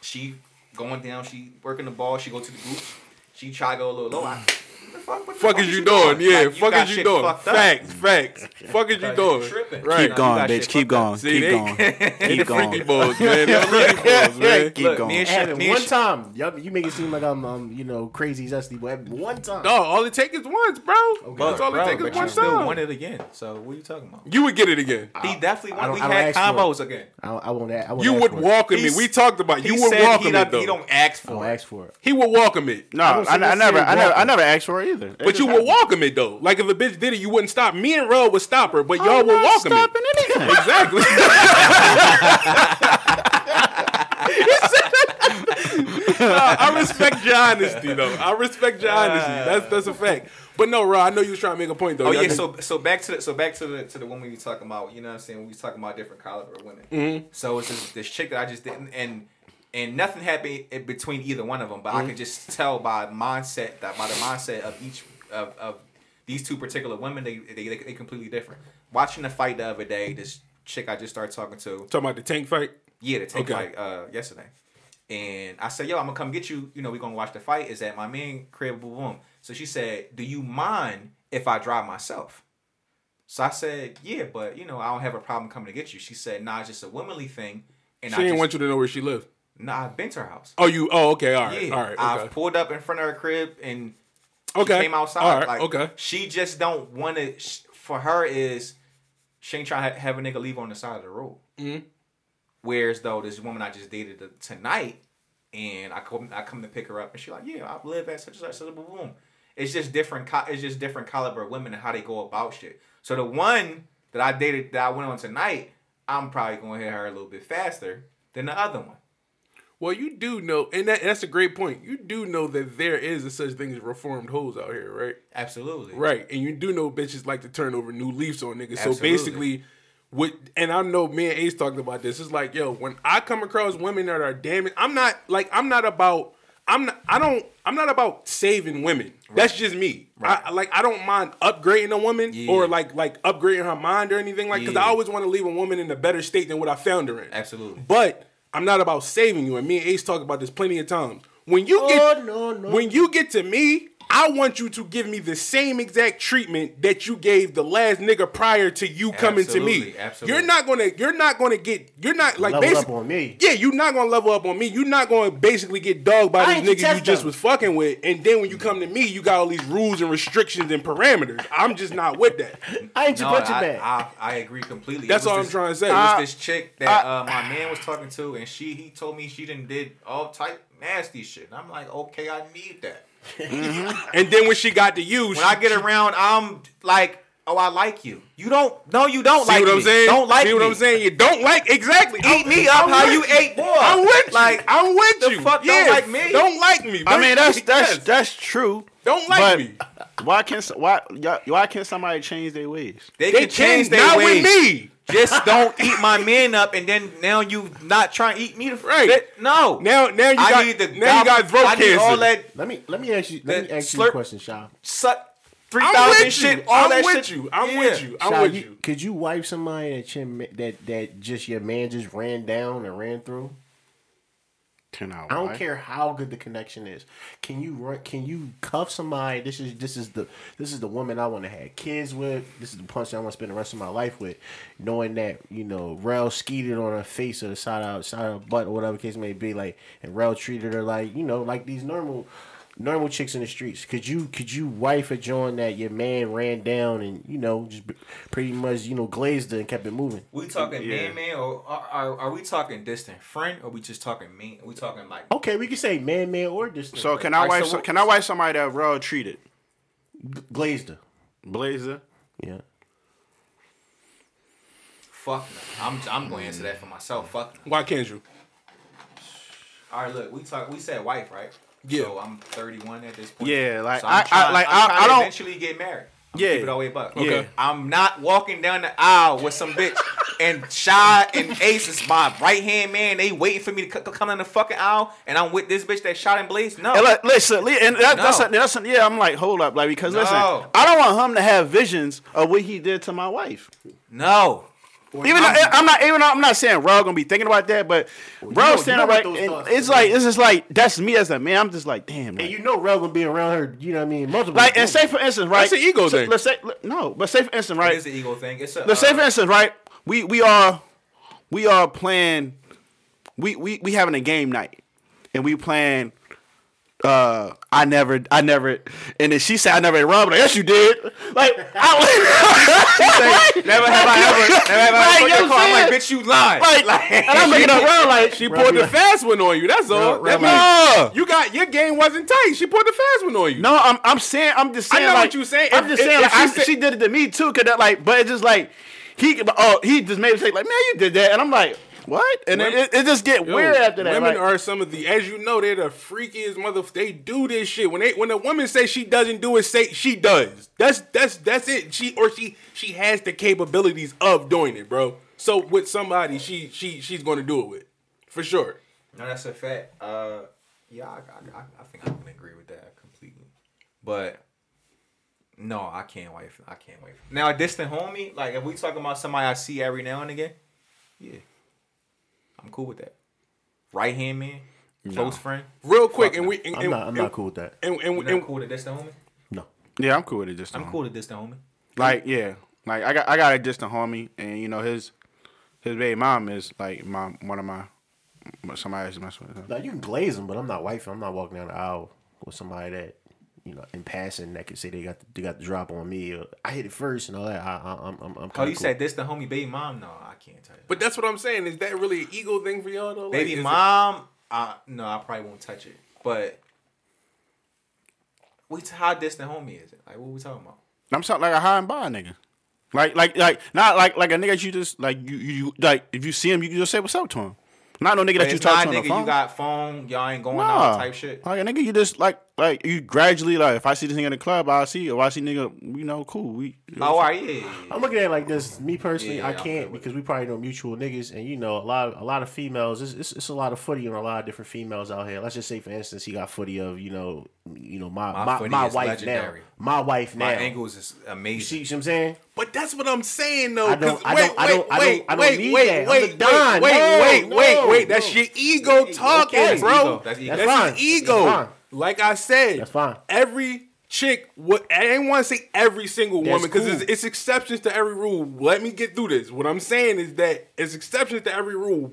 She going down, she working the ball, she go to the booth. She try go a little low. I Fuck, what the Fuck is you doing? Yeah, Like, fuck got <laughs> is you doing? Facts, facts. Fuck is you doing? tripping. Right. Keep going, bitch. Keep going. up. See, Keep they- going. <laughs> Keep the freaky going. balls, man. <laughs> They the freaky balls, man. Keep Look, going. me and Have Sha- it me one and time. Y'all, you make it seem like I'm, um, you know, crazy zesty, but one time. No, all it takes is once, bro. That's all Bro, it takes is you one still time. won it again. So what are you talking about? You would get it again. He definitely won. We had ask combos again. I, I won't. I won't You would for it. welcome it. We talked about He you would said welcome he it don't, though. he don't ask don't for it. ask for it. He would welcome it. No, I I, don't I, see this never, I never, I never asked for it either. It But just you would happened. welcome it though. Like if a bitch did it, you wouldn't stop. Me and Ro would stop her, but y'all I'm would not welcome stopping it. anything. <laughs> Exactly. <laughs> No, I respect your honesty though. I respect your honesty. That's that's a fact. But no, Ro, I know you was trying to make a point though. Oh yeah, so so back to the so back to the to the one we were talking about. You know what I'm saying? We was talking about different caliber of women. Mm-hmm. So it's this, this chick that I just didn't and and nothing happened between either one of them. But I Mm-hmm. could just tell by mindset that by the mindset of each of, of these two particular women, they they they, they completely different. Watching the fight the other day, this chick I just started talking to, talking about the tank fight. yeah, the tank Okay. fight uh, yesterday. And I said, yo, I'm gonna come get you. You know, we're gonna watch the fight. Is at my main crib, boom, boom. So she said, do you mind if I drive myself? So I said, yeah, but you know, I don't have a problem coming to get you. She said, nah, it's just a womanly thing. And She I didn't just, want you to know where she lived. Nah, I've been to her house. Oh, you. Oh, okay. All right. Yeah, All right. I've pulled up in front of her crib and she Okay. came outside. All right. Like, okay. She just don't want to. For her, is she ain't trying to have a nigga leave on the side of the road. Mm-hmm. Whereas though this woman I just dated tonight, and I come I come to pick her up, and she like, yeah, I live at such and such, such boom, boom. It's just different. It's just different caliber of women and how they go about shit. So the one that I dated that I went on tonight, I'm probably gonna hit her a little bit faster than the other one. Well, you do know, and that, that's a great point. You do know that there is a such thing as reformed hoes out here, right? Absolutely. Right, and you do know bitches like to turn over new leaves on niggas. So basically, what and I know me and Ace talked about this. It's like, yo, when I come across women that are damaged, I'm not like I'm not about I'm not I don't I'm not about saving women. That's just me. I, like I don't mind upgrading a woman Yeah. or like like upgrading her mind or anything like because Yeah. I always want to leave a woman in a better state than what I found her in. Absolutely. But I'm not about saving you. And me and Ace talk about this plenty of times. When you Oh, get no, no. when you get to me, I want you to give me the same exact treatment that you gave the last nigga prior to you coming to me. Absolutely, absolutely. You're not gonna you're not gonna get you're not like Level up on me. Yeah, you're not gonna level up on me. You're not gonna basically get dogged by I these niggas you test just dummy. was fucking with. And then when you come to me, you got all these rules and restrictions and parameters. I'm just not with that. I ain't your No, punching I, bag. I, I agree completely. That's It was all I'm trying to say. It was Uh, this chick that uh, my man was talking to, and she he told me she didn't did all type nasty shit. And I'm like, okay, I need that. Mm-hmm. and then when she got to you, When I get around, I'm like, oh, I like you. You don't. No, you don't See like what me. I'm saying? Don't like See what me. I'm saying? You don't like exactly. Eat me up I'm how you ate boy. I'm with you. Like, I'm with the you. fuck don't like me? Don't like me. I mean, that's that's Yes. that's true. Don't like but me. Why can't why why can't somebody change their ways? They, They can change can their not with me. Just don't eat my man up, and then now you not trying to eat me. To Right. fit. No. Now, now you I got need the now you got throat I need cancer. all that let me let me ask you let me that ask you a question, Shaw. suck three I'm thousand with shit. All I'm that with shit. you. I'm Yeah. with you. I'm Shaw, with you- you. Could you wipe somebody that your, that that just your man just ran down and ran through? Ten hours. I don't care how good the connection is. Can you run? Can you cuff somebody? This is this is the this is the woman I want to have kids with. This is the punch I want to spend the rest of my life with. Knowing that you know Rel skeeted on her face or the side out side of butt or whatever the case may be. Like and Rel treated her like you know like these normal normal chicks in the streets. Could you could you wife a joint that your man ran down and you know just pretty much you know glazed it and kept it moving? We talking Yeah. man, man, or are, are, are we talking distant friend, or we just talking me? Are we talking like Okay, we can say man, man, or distant. So can I Alright, wife? so so can I wife somebody that raw treated? glazed her. Blazer. Yeah. fuck no? I'm I'm going to answer that for myself. Fuck no. Why can't you? All right, look, we talk. We said wife, right? Yeah. So I'm 31 at this point. Yeah, like, so I- I'm I- like, I'm I- trying I to don't- eventually get married. I'm Yeah. keep it all the way buck. Okay. I'm not walking down the aisle with some bitch <laughs> and Shy and Ace is my right hand man. They waiting for me to c- come in the fucking aisle, and I'm with this bitch that shot and blaze. No, And like, listen, and that, that's, No. a, that's a, yeah. I'm like, hold up, like because listen, I don't want him to have visions of what he did to my wife. no. Even though, I'm not even though I'm not saying Rel gonna be thinking about that, but know- Rel you standing know right, what and thoughts it's are. like it's just like that's me as a man. I'm just like, damn. And Like, you know Rel gonna be around her, you know what I mean? Multiple like and say for instance, right? That's an ego so, thing. Let's say no, but say for instance, right? is an ego thing. It's a. Let's say uh, for instance, right? We we are we are playing we we we having a game night and we playing uh I never I never and then she said I never ate rum, but yes you did. Like I <laughs> <laughs> Never have I ever. Never have I ever you know your car. I'm like, bitch, you lied. like, and I'm looking up Rel like <laughs> She poured the fast one on you. That's all. That means you got your game wasn't tight. She poured the fast one on you. No, I'm I'm saying I'm just saying. I know like what you're saying. I'm just saying like, she I, she did it to me too, cause that like, but it's just like he oh he just made me say like man you did that, and I'm like what, and Women- it, it just get Yo, weird after that. Women like- are some of the, as you know, they're the freakiest mother. They do this shit when they when a woman say she doesn't do it, say she does. That's that's that's it. She or she she has the capabilities of doing it, bro. So with somebody, she she she's going to do it with, for sure. No, that's a fact. Uh, yeah, I, I, I, I think I can agree with that completely. But no, I can't wait. For, I can't wait. For, now, a distant homie, like if we talking about somebody I see every now and again, yeah, I'm cool with that. Right hand man, close friend. Real quick, and we and, I'm and, not I'm and, not cool with that. And, and, You and, not cool with a distant homie? No. yeah, I'm cool with it. Just I'm cool with a distant homie. Like yeah, like I got I got a distant homie, and you know his his baby mom is like my one of my somebody that's messing with. Now you can glaze them, but I'm not wifing. I'm not walking down the aisle with somebody that you know in passing that could say they got the, they got the drop on me. Or, I hit it first and all that. I, I, I'm I'm, I'm Oh, you cool. said the homie, baby mom? No, I can't tell you. but that's what I'm saying. Is that really an ego thing for y'all though? Like, Baby it- mom, uh, no, I probably won't touch it. But we how distant homie is it? Like what we talking about? I'm talking like a hi and bye nigga. Like like like not like like a nigga that you just like you you you- like if you see him you just say what's up to him. Not no nigga that you talk to on the nigga. phone. You got phone. Y'all ain't going Nah. out type shit. Like a nigga, you just like like you gradually like if I see this nigga in the club, I see if I see nigga, you know, cool. We Oh, all right, yeah, yeah, yeah. I'm looking at it like this. Me personally, Yeah, I can't because we probably know mutual niggas, and you know a lot of a lot of females. It's, it's, it's a lot of footy on a lot of different females out here. Let's just say, for instance, he got footy of you know you know my My my, my wife legendary. now, my wife now. My angles is You amazing. see, see what I'm saying? But that's what I'm saying though. I don't- I wait, don't- I wait, don't- I don't- wait, I don't wait, need wait, that. I'm wait, wait, Don. wait, No, wait, no, wait, wait. That's your ego talking, bro. That's ego. That's That's fine. his ego. That's fine. Like I said, That's fine. Every chick, what I didn't want to say every single That's woman because cool. it's, it's exceptions to every rule. Let me get through this. What I'm saying is that it's exceptions to every rule,